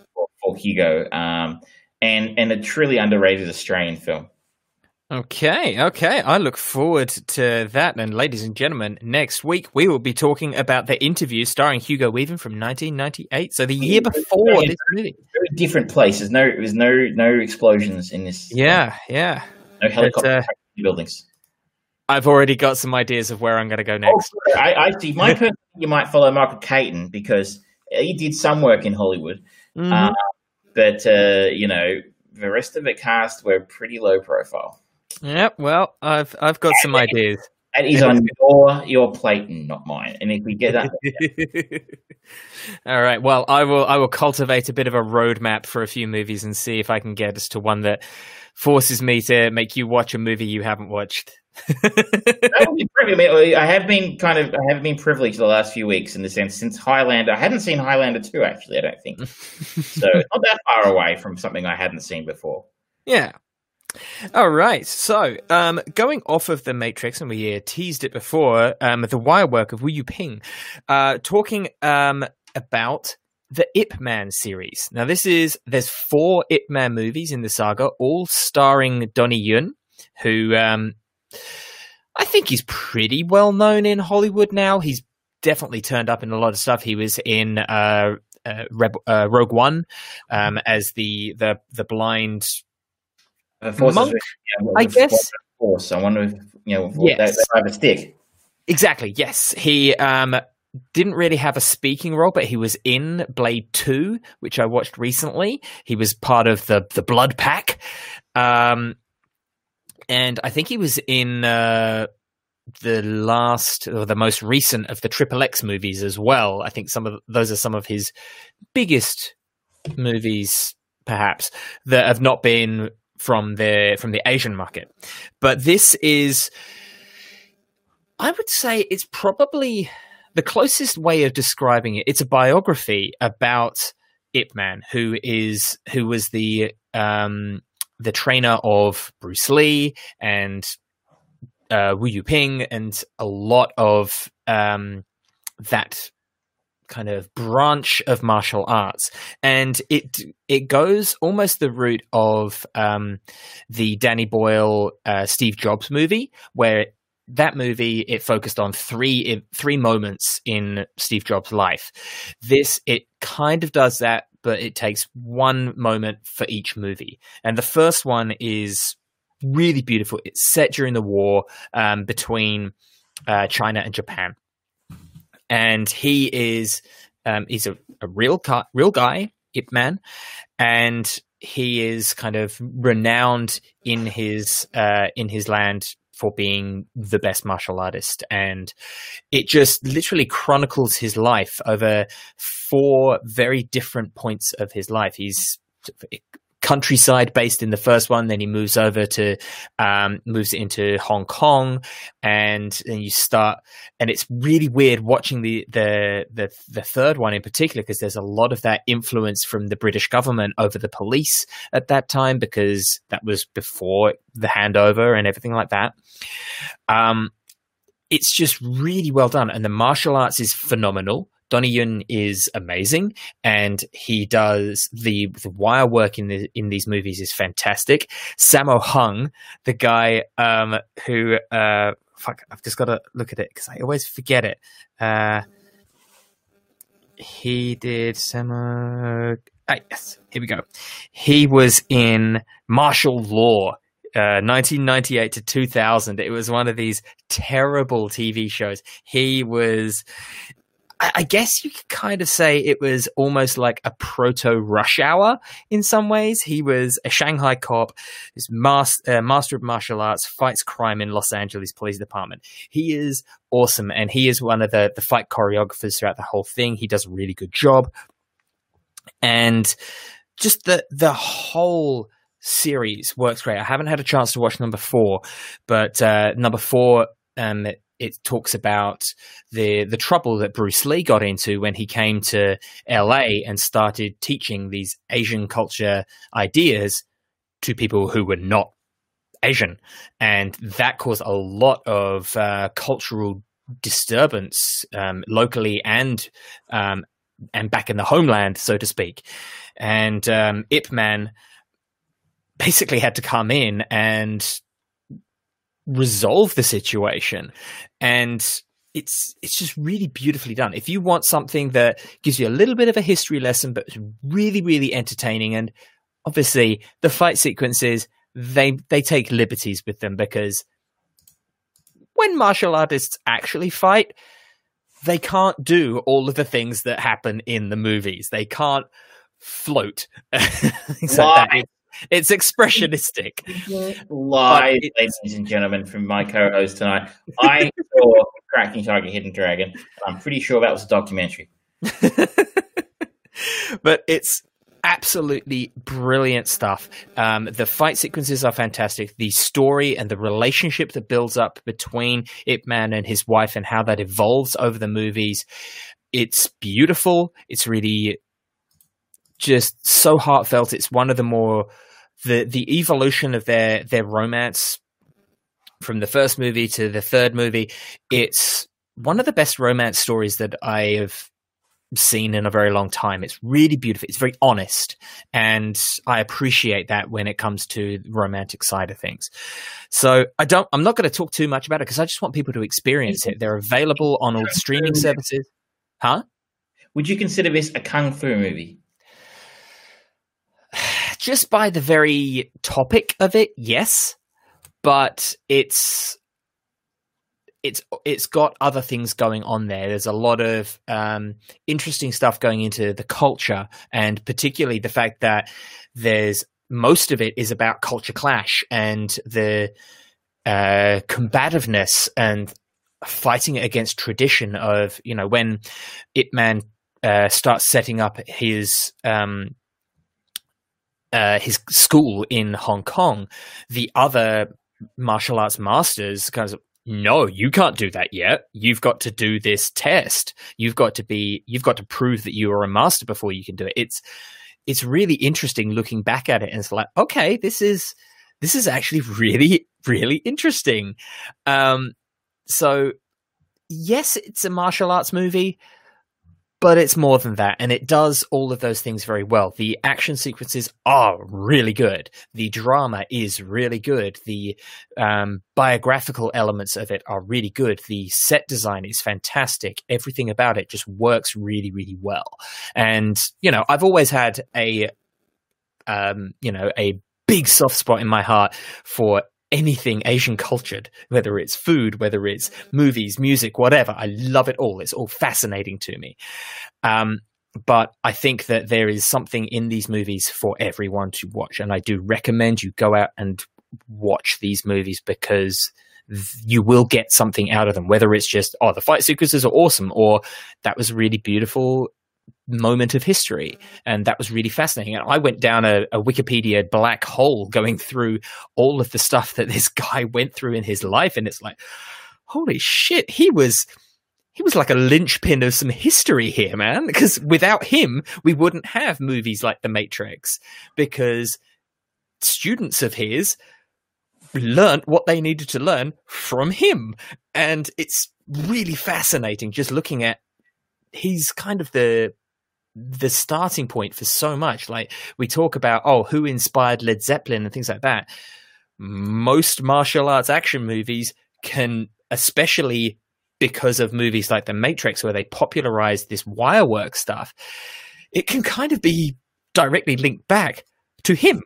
for Hugo, um, and and a truly underrated Australian film. Okay, okay. I look forward to that. And ladies and gentlemen, next week we will be talking about the interview starring Hugo Weaving from 1998. So the year before this movie. Very different places. No, there's no no explosions in this. Yeah, yeah. No helicopter uh, buildings. I've already got some ideas of where I'm going to go next. Oh, I, I see. My person, you might follow Michael Caton because he did some work in Hollywood. Mm-hmm. Uh, but uh, you know, the rest of the cast were pretty low profile. Yep. Well, I've I've got some ideas. That is on your your plate and not mine. And if we get that, all right. Well, I will I will cultivate a bit of a roadmap for a few movies and see if I can get us to one that forces me to make you watch a movie you haven't watched. I have been kind of I have been privileged the last few weeks in the sense since Highlander. I hadn't seen Highlander two actually. I don't think so. Not that far away from something I hadn't seen before. Yeah. All right. So, um, going off of the Matrix, and we uh, teased it before, um, the wire work of Wu Yu Ping, uh, talking um, about the Ip Man series. Now, this is there's four Ip Man movies in the saga, all starring Donnie Yen, who um, I think he's pretty well known in Hollywood now. He's definitely turned up in a lot of stuff. He was in uh, uh, uh, Rogue One um, as the the the blind monk, yeah, I guess. Force. I wonder if you know yes. they, they have a stick. Exactly. Yes, he um, didn't really have a speaking role, but he was in Blade Two, which I watched recently. He was part of the the Blood Pack. Um, and I think he was in uh, the last or the most recent of the Triple X movies as well. I think some of those are some of his biggest movies, perhaps that have not been from the from the Asian market. But this is, I would say, it's probably the closest way of describing it. It's a biography about Ip Man, who is who was the um, the trainer of Bruce Lee and uh, Wu Yu Ping and a lot of um, that kind of branch of martial arts, and it it goes almost the route of um, the Danny Boyle uh, Steve Jobs movie, where that movie it focused on three three moments in Steve Jobs' life. This it kind of does that, but it takes one moment for each movie. And the first one is really beautiful. It's set during the war um, between uh, China and Japan, and he is um, he's a, a real car, real guy, Ip Man, and he is kind of renowned in his uh, in his land for being the best martial artist. And it just literally chronicles his life over four very different points of his life. He's countryside based in the first one then he moves over to um, moves into hong kong and then you start and it's really weird watching the the the, the third one in particular because there's a lot of that influence from the british government over the police at that time because that was before the handover and everything like that. Um, it's just really well done and the martial arts is phenomenal Donnie Yen is amazing, and he does the, the wire work in the in these movies is fantastic. Sammo Hung, the guy um, who uh, fuck, I've just got to look at it because I always forget it. Uh, he did Sammo. Ah, yes, here we go. He was in Martial Law. Uh, 1998 to 2000. It was one of these terrible TV shows. He was I, I guess you could kind of say it was almost like a proto Rush Hour in some ways. He was a Shanghai cop, his master, uh, master of martial arts, fights crime in Los Angeles Police Department. He is awesome, and he is one of the the fight choreographers throughout the whole thing. He does a really good job, and just the the whole series works great. I haven't had a chance to watch number four, but uh, number four um, it talks about the the trouble that Bruce Lee got into when he came to LA and started teaching these Asian culture ideas to people who were not Asian, and that caused a lot of uh, cultural disturbance um, locally and um, and back in the homeland, so to speak. And um, Ip Man basically had to come in and resolve the situation. And it's it's just really beautifully done. If you want something that gives you a little bit of a history lesson but really really entertaining and obviously the fight sequences they they take liberties with them because when martial artists actually fight they can't do all of the things that happen in the movies. They can't float. Things like. It's expressionistic. Live, it, ladies and gentlemen, from my co-host tonight. I saw Cracking Tiger, Hidden Dragon. I'm pretty sure that was a documentary. but it's absolutely brilliant stuff. Um, the fight sequences are fantastic. The story and the relationship that builds up between Ip Man and his wife and how that evolves over the movies. It's beautiful. It's really just so heartfelt. It's one of the more the the evolution of their their romance from the first movie to the third movie. It's one of the best romance stories that I have seen in a very long time. It's really beautiful. It's very honest, and I appreciate that when it comes to the romantic side of things. So I don't. I'm not going to talk too much about it because I just want people to experience it. They're available on all streaming services. Huh? Would you consider this a kung fu movie? Just by the very topic of it, yes, but it's it's it's got other things going on there. There's a lot of um, interesting stuff going into the culture, and particularly the fact that there's most of it is about culture clash and the uh, combativeness and fighting against tradition of you know when Ip Man uh, starts setting up his um, uh, his school in Hong Kong, the other martial arts masters kind of no, you can't do that yet. You've got to do this test. You've got to be you've got to prove that you are a master before you can do it. It's it's really interesting looking back at it and it's like, okay, this is this is actually really, really interesting. Um so yes, it's a martial arts movie, but it's more than that and it does all of those things very well. The action sequences are really good. The drama is really good. The um, biographical elements of it are really good. The set design is fantastic. Everything about it just works really really well. And you know i've always had a um, you know a big soft spot in my heart for anything Asian cultured, whether it's food, whether it's movies, music, whatever. I love it all. It's all fascinating to me. Um, but I think that there is something in these movies for everyone to watch. And I do recommend you go out and watch these movies because you will get something out of them, whether it's just, oh, the fight sequences are awesome, or that was really beautiful moment of history. And that was really fascinating. And I went down a, a, Wikipedia black hole going through all of the stuff that this guy went through in his life. And it's like, holy shit, he was. He was like a linchpin of some history here, man. Because without him, we wouldn't have movies like The Matrix. Because students of his learned what they needed to learn from him. And it's really fascinating just looking at he's kind of the the starting point for so much. Like we talk about, oh, who inspired Led Zeppelin and things like that. Most martial arts action movies can, especially because of movies like The Matrix, where they popularized this wire work stuff, it can kind of be directly linked back to him.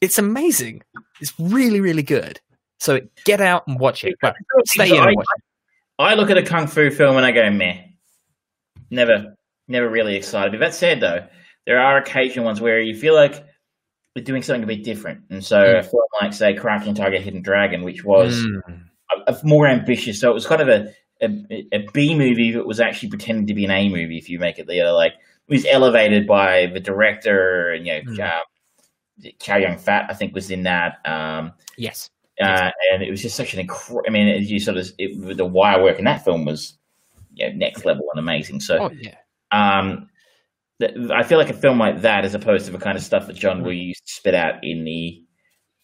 It's amazing. It's really, really good. So get out and watch it. Stay in I, I look at a kung fu film and I go, meh. Never never really excited. But that said, though, there are occasional ones where you feel like we're doing something a bit different, and so mm. a film like say Crouching Tiger, Hidden Dragon, which was mm. a, a more ambitious. So it was kind of a a, a B movie that was actually pretending to be an A movie. If you make it the other, like it was elevated by the director and you know. Mm. Uh, Chow Yun Fat, I think, was in that. Um, yes. Uh, and it was just such an incredible. I mean, you sort of it, the wire work in that film was you know, next level and amazing. So, oh, yeah. um, I feel like a film like that, as opposed to the kind of stuff that John Woo used to spit out in the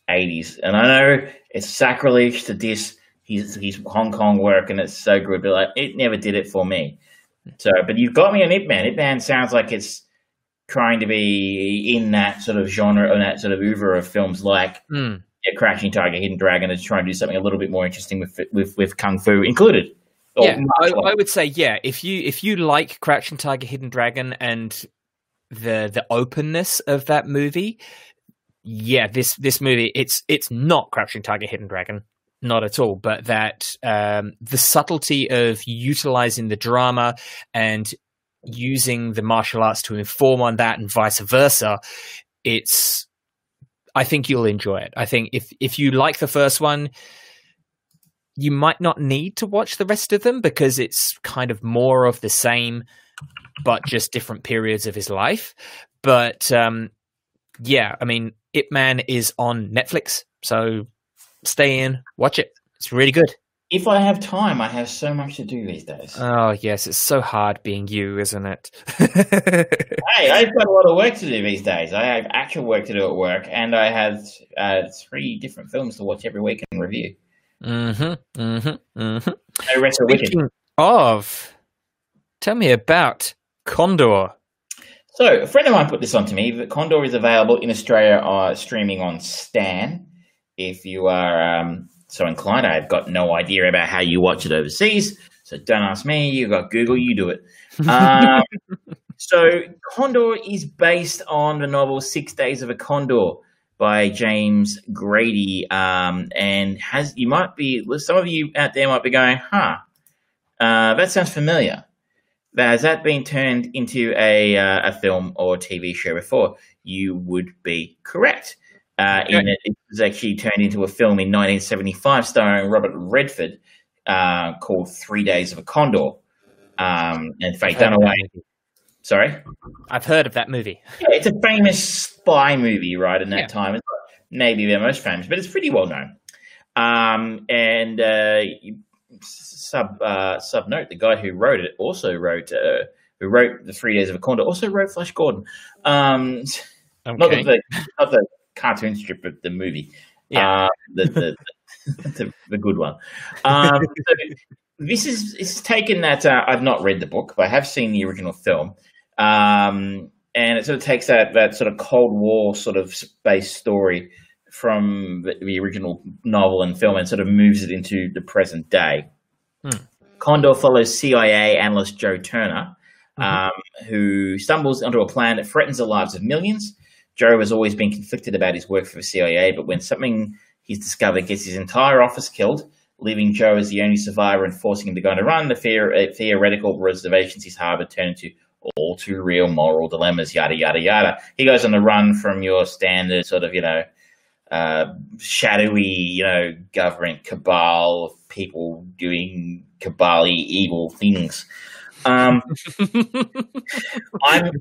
'80s, and I know it's sacrilege to diss his his Hong Kong work, and it's so good, but like it never did it for me. So, but you've got me on Ip Man. Ip Man sounds like it's trying to be in that sort of genre or that sort of oeuvre of films like mm. Crouching Tiger, Hidden Dragon, is trying to do something a little bit more interesting with with, with kung fu included. Yeah, I, I, would say yeah. If you if you like Crouching Tiger, Hidden Dragon, and the the openness of that movie, yeah, this this movie it's it's not Crouching Tiger, Hidden Dragon, not at all. But that um, the subtlety of utilizing the drama and using the martial arts to inform on that, and vice versa, it's I think you'll enjoy it. I think if if you like the first one you might not need to watch the rest of them because it's kind of more of the same, but just different periods of his life. But um, yeah, I mean, Ip Man is on Netflix, so stay in, watch it. It's really good. If I have time, I have so much to do these days. Oh yes, it's so hard being you, isn't it? hey, I've got a lot of work to do these days. I have actual work to do at work, and I have uh, three different films to watch every week and review. Mm-hmm. Mm-hmm. Mm-hmm. No Speaking of, tell me about Condor. So a friend of mine put this on to me. That Condor is available in Australia, uh, streaming on Stan. If you are um, so inclined, I've got no idea about how you watch it overseas. So don't ask me. You've got Google. You do it. Um, so Condor is based on the novel Six Days of a Condor by James Grady, um, and has you might be some of you out there might be going, huh, uh, that sounds familiar. Has that been turned into a uh, a film or TV show before? You would be correct. Uh, in it, it was actually turned into a film in 1975, starring Robert Redford, uh, called Three Days of a Condor. Um, and Faye Dunaway. Sorry, I've heard of that movie. Yeah, it's a famous spy movie, right? In that yeah. time, it's maybe their most famous, but it's pretty well known. Um, and uh, sub uh, sub note, the guy who wrote it also wrote uh, who wrote the Three Days of a Condor also wrote Flash Gordon. Um, okay. Not the not the cartoon strip, but the movie. Yeah, uh, the, the, the, the, good one. Um, so this is it's taken that uh, I've not read the book, but I have seen the original film. Um, and it sort of takes that that sort of Cold War sort of space story from the, the original novel and film and sort of moves it into the present day. Hmm. Condor follows CIA analyst Joe Turner, mm-hmm. um, who stumbles onto a plan that threatens the lives of millions. Joe has always been conflicted about his work for the CIA, but when something he's discovered gets his entire office killed, leaving Joe as the only survivor and forcing him to go on a run, the uh, theoretical reservations he's harbored turn into all too real moral dilemmas, yada, yada, yada. He goes on the run from your standard sort of, you know, uh, shadowy, you know, government cabal, of people doing cabal evil things. Um,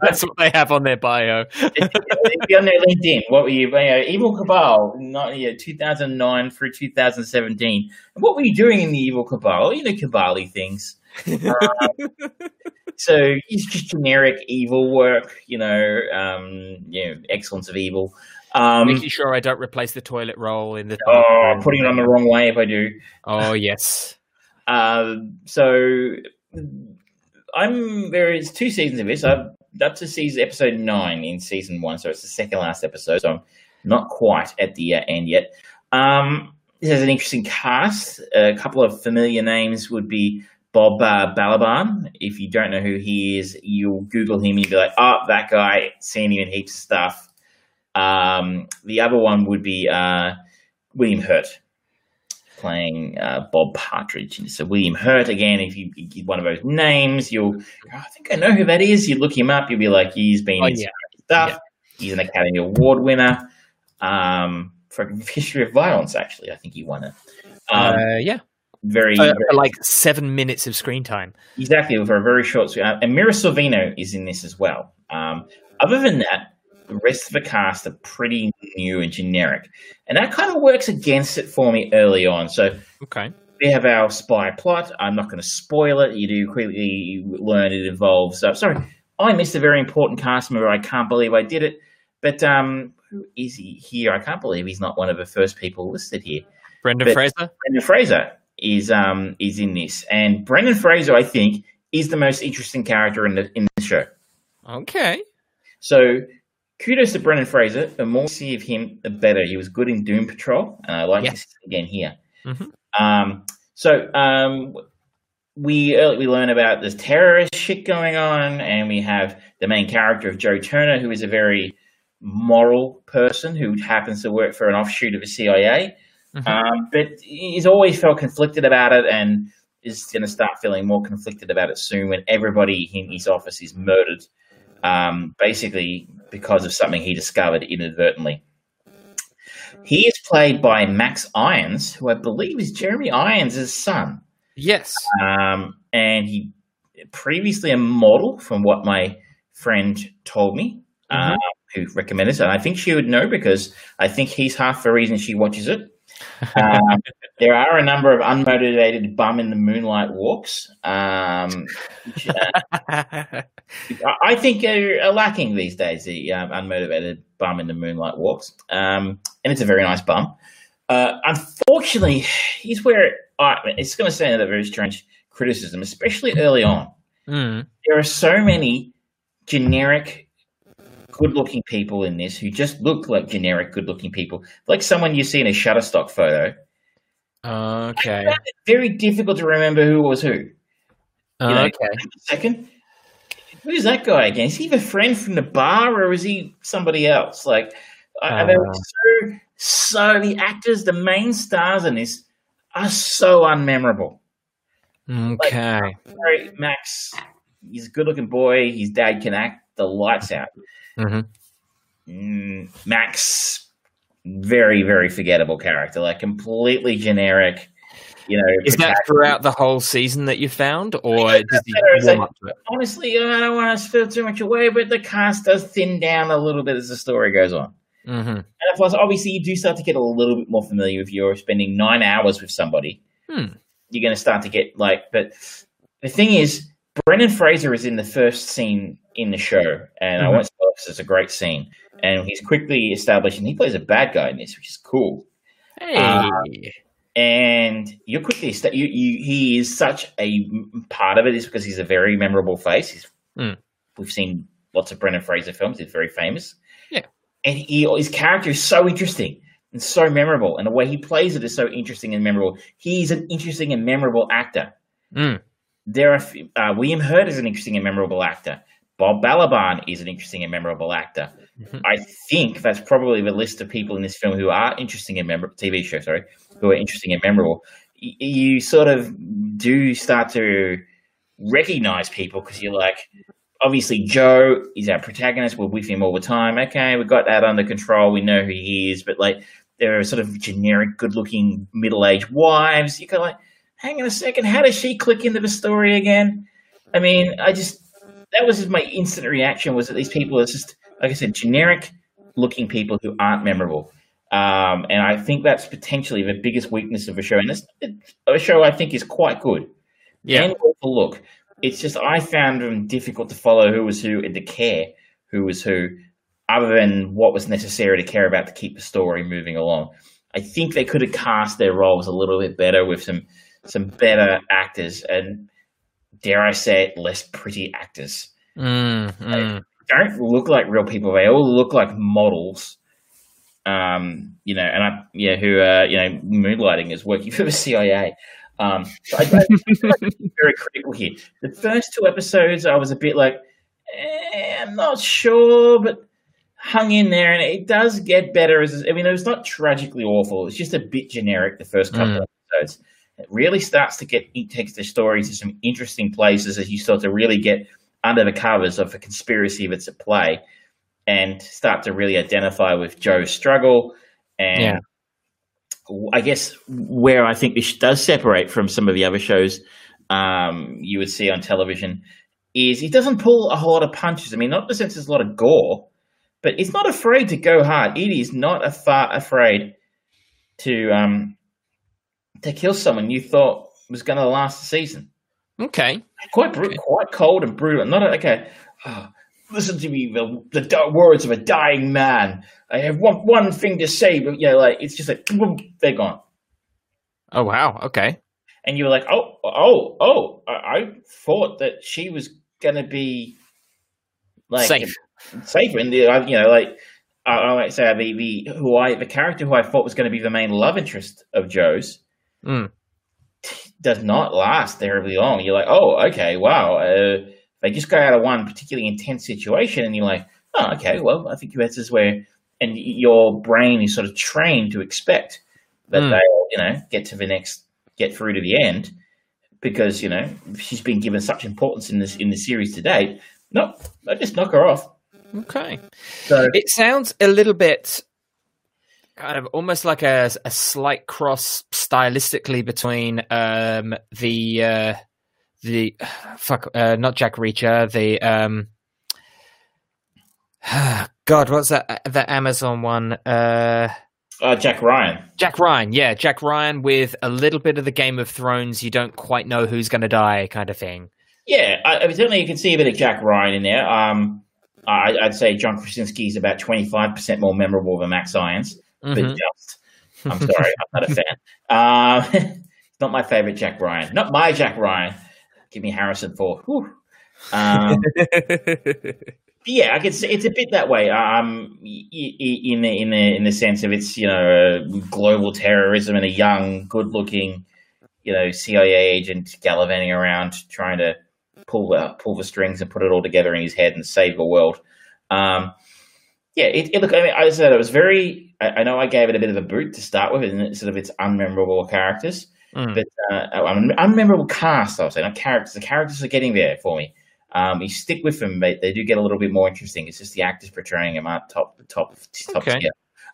That's what they have on their bio. on their LinkedIn, what were you, you know, Evil Cabal, not, yeah, 2009 through 2017. What were you doing in the Evil Cabal? You know, cabal things. Um, so it's just generic evil work, you know, um, you know, excellence of evil. Um, Making sure I don't replace the toilet roll in the. Oh, putting it on the wrong way if I do. Oh yes. Uh, so I'm there is two seasons of this. I'm up to season episode nine in season one, so it's the second last episode. So I'm not quite at the uh, end yet. Um, this has an interesting cast. A couple of familiar names would be Bob uh, Balaban. If you don't know who he is, you'll Google him and you'll be like, oh, that guy, seen him in heaps of stuff. Um, the other one would be uh, William Hurt. playing uh, Bob Partridge. And so William Hurt again. If you, get one of those names, you'll oh, I think I know who that is. You look him up, you'll be like, he's been oh, yeah. stuff. Yeah. He's an Academy Award winner um, for History of Violence. Actually, I think he won it. Um, uh, yeah, very, uh, very, like seven minutes of screen time. Exactly, for a very short. Uh, and Mira Sorvino is in this as well. Um, other than that, the rest of the cast are pretty new and generic, and that kind of works against it for me early on. So, okay, we have our spy plot. I'm not going to spoil it. You do quickly learn it involves. Uh, sorry, I missed a very important cast member. I can't believe I did it. But um, who is he here? I can't believe he's not one of the first people listed here. Brendan but Fraser. Brendan Fraser is um is in this, and Brendan Fraser, I think, is the most interesting character in the in the show. Okay. So kudos to Brendan Fraser. The more we see of him, the better. He was good in Doom Patrol, and I like this again here. Mm-hmm. Um, so um, we uh, we learn about this terrorist shit going on, and we have the main character of Joe Turner, who is a very moral person who happens to work for an offshoot of the CIA, mm-hmm. um, but he's always felt conflicted about it, and is going to start feeling more conflicted about it soon when everybody in his office is murdered, um, basically because of something he discovered inadvertently. He is played by Max Irons, who I believe is Jeremy Irons' son. Yes. Um, and he previously a model, from what my friend told me, mm-hmm. uh, who recommended it. And I think she would know because I think he's half the reason she watches it. Um, there are a number of unmotivated bum in the moonlight walks. Um, which, uh, I think are, are, lacking these days. The um, unmotivated bum in the moonlight walks, um, and it's a very nice bum. Uh, unfortunately, he's where I, it's going to sound a very strange criticism, especially early on. Mm. There are so many generic, good-looking people in this who just look like generic, good-looking people, like someone you see in a Shutterstock photo. Okay. very difficult to remember who was who. You know, okay. second. Who's that guy again? Is he the friend from the bar, or is he somebody else? Like, uh, they were so so the actors, the main stars in this, are so unmemorable. Okay. Like, Max, he's a good-looking boy. His dad can act the lights out. Mm-hmm. Mm, Max, very very forgettable character, like completely generic. You know, is that throughout the whole season that you found, or does he warm like, up to it? Honestly, I don't want to spill too much away, but the cast does thin down a little bit as the story goes on. Mm-hmm. And of course, obviously, you do start to get a little bit more familiar if you're spending nine hours with somebody. Hmm. You're going to start to get like, but the thing is, Brendan Fraser is in the first scene in the show, and mm-hmm. I won't spoil this. It's a great scene, and he's quickly established, and he plays a bad guy in this, which is cool. Hey. Um, and you're quickly you, you he is such a part of it is because he's a very memorable face. He's, mm. We've seen lots of Brendan Fraser films. He's very famous. Yeah, and he, his character is so interesting and so memorable, and the way he plays it is so interesting and memorable. He's an interesting and memorable actor. Mm. There are uh, William Hurt is an interesting and memorable actor. Bob Balaban is an interesting and memorable actor. Mm-hmm. I think that's probably the list of people in this film who are interesting and memorable. TV show, sorry, who are interesting and memorable. Y- you sort of do start to recognize people because you're like, obviously Joe is our protagonist. We're with him all the time. Okay, we've got that under control. We know who he is. But like, there are sort of generic, good-looking middle-aged wives. You go like, hang on a second, how does she click into the story again? I mean, I just that was just my instant reaction was that these people are just like I said, generic looking people who aren't memorable. Um, and I think that's potentially the biggest weakness of a show. And this a show I think is quite good. Yeah. And look. It's just I found them difficult to follow who was who and to care who was who, other than what was necessary to care about to keep the story moving along. I think they could have cast their roles a little bit better with some some better actors and dare I say it, less pretty actors. Mm, mm. don't look like real people. They all look like models. Um, you know, and I, yeah, who, uh, you know, moonlighting is working for the CIA. Um, so I, very critical here. The first two episodes, I was a bit like, eh, I'm not sure, but hung in there, and it does get better. As I mean, it was not tragically awful. It's just a bit generic the first couple mm. of episodes. It really starts to get it takes the story to some interesting places as you start to really get under the covers of a conspiracy that's at play and start to really identify with Joe's struggle and yeah. I guess where I think this does separate from some of the other shows um, you would see on television is he doesn't pull a whole lot of punches. I mean, not in the sense there's a lot of gore, but he's not afraid to go hard. It is not a far afraid to um, to kill someone you thought was going to last the season. Okay, quite br- okay. quite cold and brutal. Not a, okay. Oh, listen to me, the, the words of a dying man. I have one one thing to say, but you know, like it's just like boom, they're gone. Oh wow, okay. And you were like, oh, oh, oh! I, I thought that she was gonna be like safe, safer. And the, you know, like I, I might say the the who I the character who I thought was going to be the main love interest of Joe's mm. does not last terribly long. You're like, oh, okay, wow. Uh, they just go out of one particularly intense situation, and you're like, oh, okay, well, I think this is where, and your brain is sort of trained to expect that mm. they'll, you know, get to the next, get through to the end, because you know she's been given such importance in this in the series to date. No, I just knock her off. Okay, so it sounds a little bit kind of almost like a, a slight cross stylistically between um, the uh, the fuck uh, not Jack Reacher the um God what's that the Amazon one uh uh, Jack Ryan. Jack Ryan, yeah, Jack Ryan with a little bit of the Game of Thrones. You don't quite know who's going to die, kind of thing. Yeah, I, mean, certainly you can see a bit of Jack Ryan in there. Um, I, would say John Krasinski is about twenty five percent more memorable than Max Irons, mm-hmm. but just I'm sorry, I'm not a fan. Um, it's not my favorite Jack Ryan. Not my Jack Ryan. Give me Harrison Ford. Um, yeah, I can see it's a bit that way. Um, in the in the in the sense of it's you know global terrorism and a young, good-looking, you know CIA agent gallivanting around trying to pull the pull the strings and put it all together in his head and save the world. Um, yeah, it, it, look. I mean, I said it was very. I, I, know I gave it a bit of a boot to start with, and it's sort of its unmemorable characters. Mm. But uh, un- unmemorable cast, I would say, not characters. The characters are getting there for me. Um, you stick with them, they, they do get a little bit more interesting. It's just the actors portraying them at top, top, top okay. tier.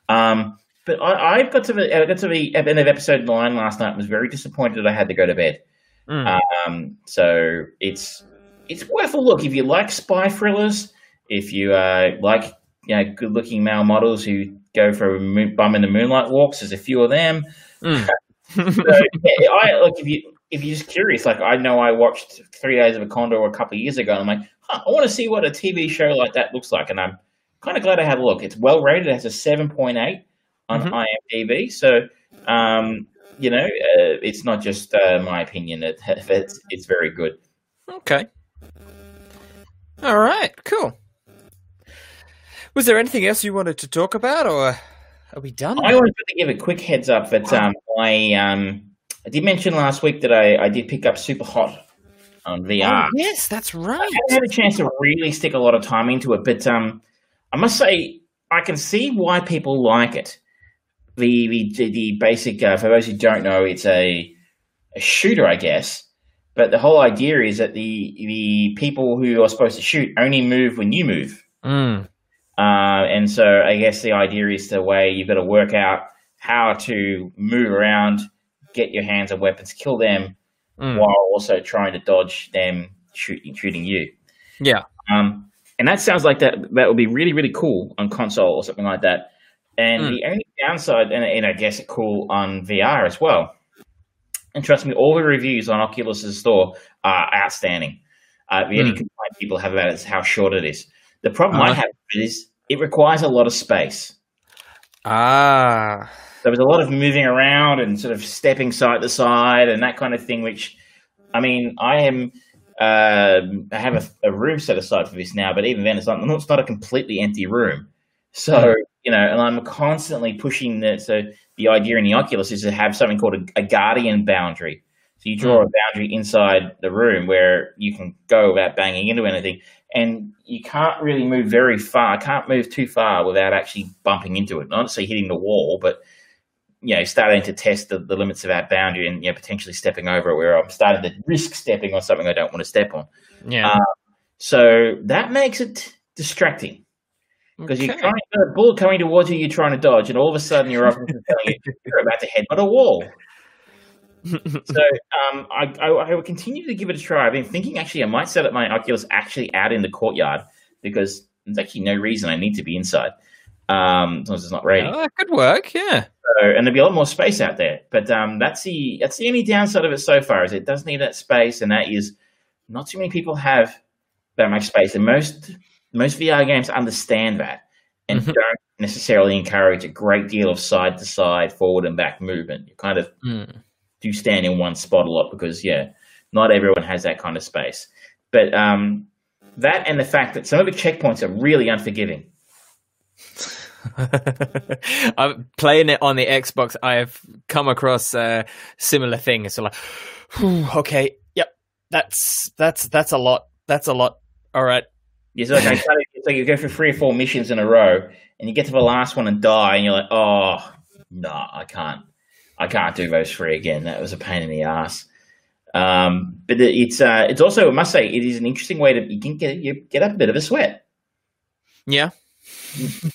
Um, but I, I, got to the, I got to the end of episode nine last night. and Was very disappointed I had to go to bed. Mm. Um, so it's it's worth a look if you like spy thrillers. If you uh, like you know good looking male models who go for a moon, bum in the moonlight walks, there's a few of them. Mm. so, yeah, I look if you if you're just curious, like I know I watched Three Days of a Condor a couple of years ago, and I'm like, huh, I want to see what a TV show like that looks like, and I'm kind of glad I had a look. It's well rated; it has a 7.8 on mm-hmm. IMDb, so um, you know, uh, it's not just uh, my opinion; it, it's it's very good. Okay. All right. Cool. Was there anything else you wanted to talk about, or are we done? I wanted to give a quick heads up that um, I um, I did mention last week that I, I did pick up Superhot on VR. Oh, yes, that's right. I haven't had a chance to really stick a lot of time into it, but um, I must say I can see why people like it. The the the basic uh, for those who don't know, it's a a shooter, I guess. But the whole idea is that the the people who are supposed to shoot only move when you move. Mm. Uh, and so I guess the idea is the way you've got to work out how to move around get your hands on weapons, kill them, mm. while also trying to dodge them shooting shooting you. Yeah. Um, and that sounds like that that would be really really cool on console or something like that. And mm. the only downside, and, and I guess cool on VR as well. And trust me, all the reviews on Oculus's store are outstanding. Uh, the mm. only complaint people have about it is how short it is. The problem uh, I uh-huh. have is it requires a lot of space. Ah there was a lot of moving around and sort of stepping side to side and that kind of thing. Which, I mean, I am. Uh, I have a, a, room set aside for this now, but even then, it's not. It's not a completely empty room. So hmm. you know, and I'm constantly pushing the. So the idea in the Oculus is to have something called a, a guardian boundary. So you draw a hmm. boundary inside the room where you can go without banging into anything, and you can't really move very far. I can't move too far without actually bumping into it. Not say hitting the wall, but you know starting to test the, the limits of our boundary and you know potentially stepping over it where I'm starting to risk stepping on something I don't want to step on. Yeah. Uh, so that makes it distracting because okay. you're trying to a bullet coming towards you, you're trying to dodge, and all of a sudden you're up and telling you you're about to headbutt a wall. so um, I, I, I, will continue to give it a try. I've been thinking actually I might set up my Oculus actually out in the courtyard because there's actually no reason I need to be inside um, as long as it's not raining. Oh, that could work, yeah. So, and there'll be a lot more space out there. But um, that's the that's the only downside of it so far is it does need that space, and that is not too many people have that much space, and most most VR games understand that and mm-hmm. don't necessarily encourage a great deal of side to side, forward and back movement. You kind of mm. Do stand in one spot a lot because yeah, not everyone has that kind of space. But um, that and the fact that some of the checkpoints are really unforgiving. I'm playing it on the Xbox. I have come across uh, similar things. So like, okay, yep, that's that's that's a lot. That's a lot. All right. Like, it's like you go for three or four missions in a row, and you get to the last one and die, and you're like, oh no, I can't, I can't do those three again. That was a pain in the ass. Um, but it's uh, it's also, I must say, it is an interesting way to you can get you get up a bit of a sweat. Yeah,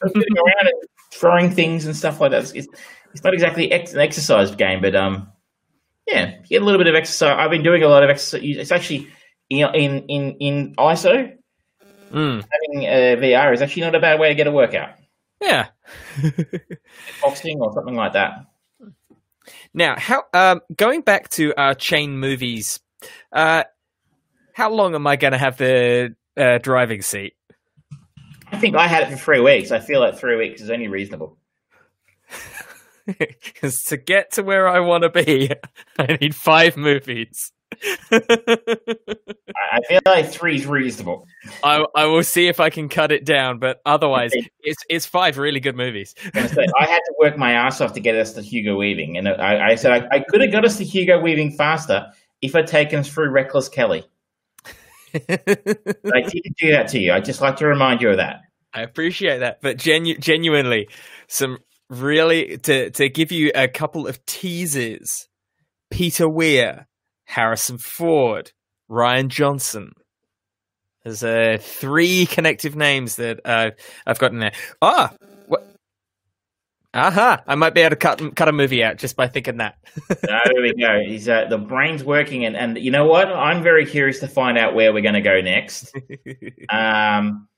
around and throwing things and stuff like that. It's, it's not exactly ex- an exercise game, but um, yeah, get a little bit of exercise. I've been doing a lot of exercise. It's actually in in in, in ISO. Mm. Having a VR is actually not a bad way to get a workout. Yeah, boxing or something like that. Now, how um, going back to our chain movies, uh, how long am I going to have the uh, driving seat? I think I had it for three weeks. I feel like three weeks is only reasonable. Because to get to where I want to be, I need five movies. I feel like three is reasonable. I, I will see if I can cut it down, but otherwise, it's it's five really good movies. I, had to work my ass off to get us to Hugo Weaving, and I, I said I, I could have got us to Hugo Weaving faster if I'd taken us through Reckless Kelly. I didn't do that to you. I just like to remind you of that. I appreciate that, but genu- genuinely, some really to to give you a couple of teasers: Peter Weir, Harrison Ford, Rian Johnson. There's uh, three connective names that uh, I've got in there. Ah, what? Aha! I might be able to cut cut a movie out just by thinking that. no, there we go. He's uh, the brain's working, and and you know what? I'm very curious to find out where we're going to go next. um,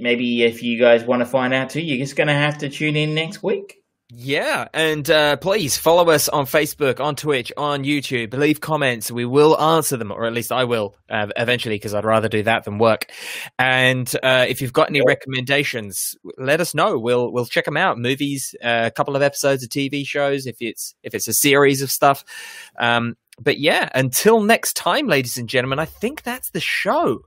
maybe if you guys want to find out too, you're just going to have to tune in next week. Yeah, and uh, please follow us on Facebook, on Twitch, on YouTube. Leave comments; we will answer them, or at least I will uh, eventually, because I'd rather do that than work. And uh, if you've got any recommendations, let us know. We'll we'll check them out. Movies, uh, a couple of episodes of TV shows, if it's if it's a series of stuff. Um, but yeah, until next time, ladies and gentlemen, I think that's the show.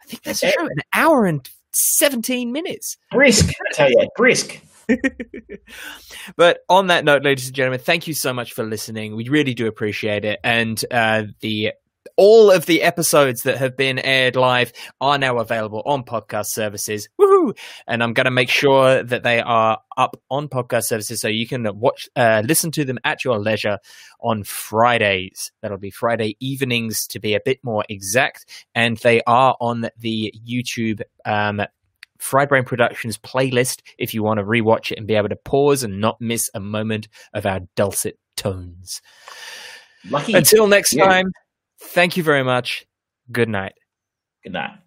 I think that's the show. An hour and 17 minutes. Brisk, I tell you, brisk. but on that note, ladies and gentlemen, thank you so much for listening. We really do appreciate it. And uh, the all of the episodes that have been aired live are now available on podcast services. Woohoo! And I'm going to make sure that they are up on podcast services so you can watch, uh, listen to them at your leisure on Fridays. That'll be Friday evenings to be a bit more exact. And they are on the YouTube um, Fried Brain Productions playlist if you want to rewatch it and be able to pause and not miss a moment of our dulcet tones. Lucky. Until next yeah. time. Thank you very much. Good night. Good night.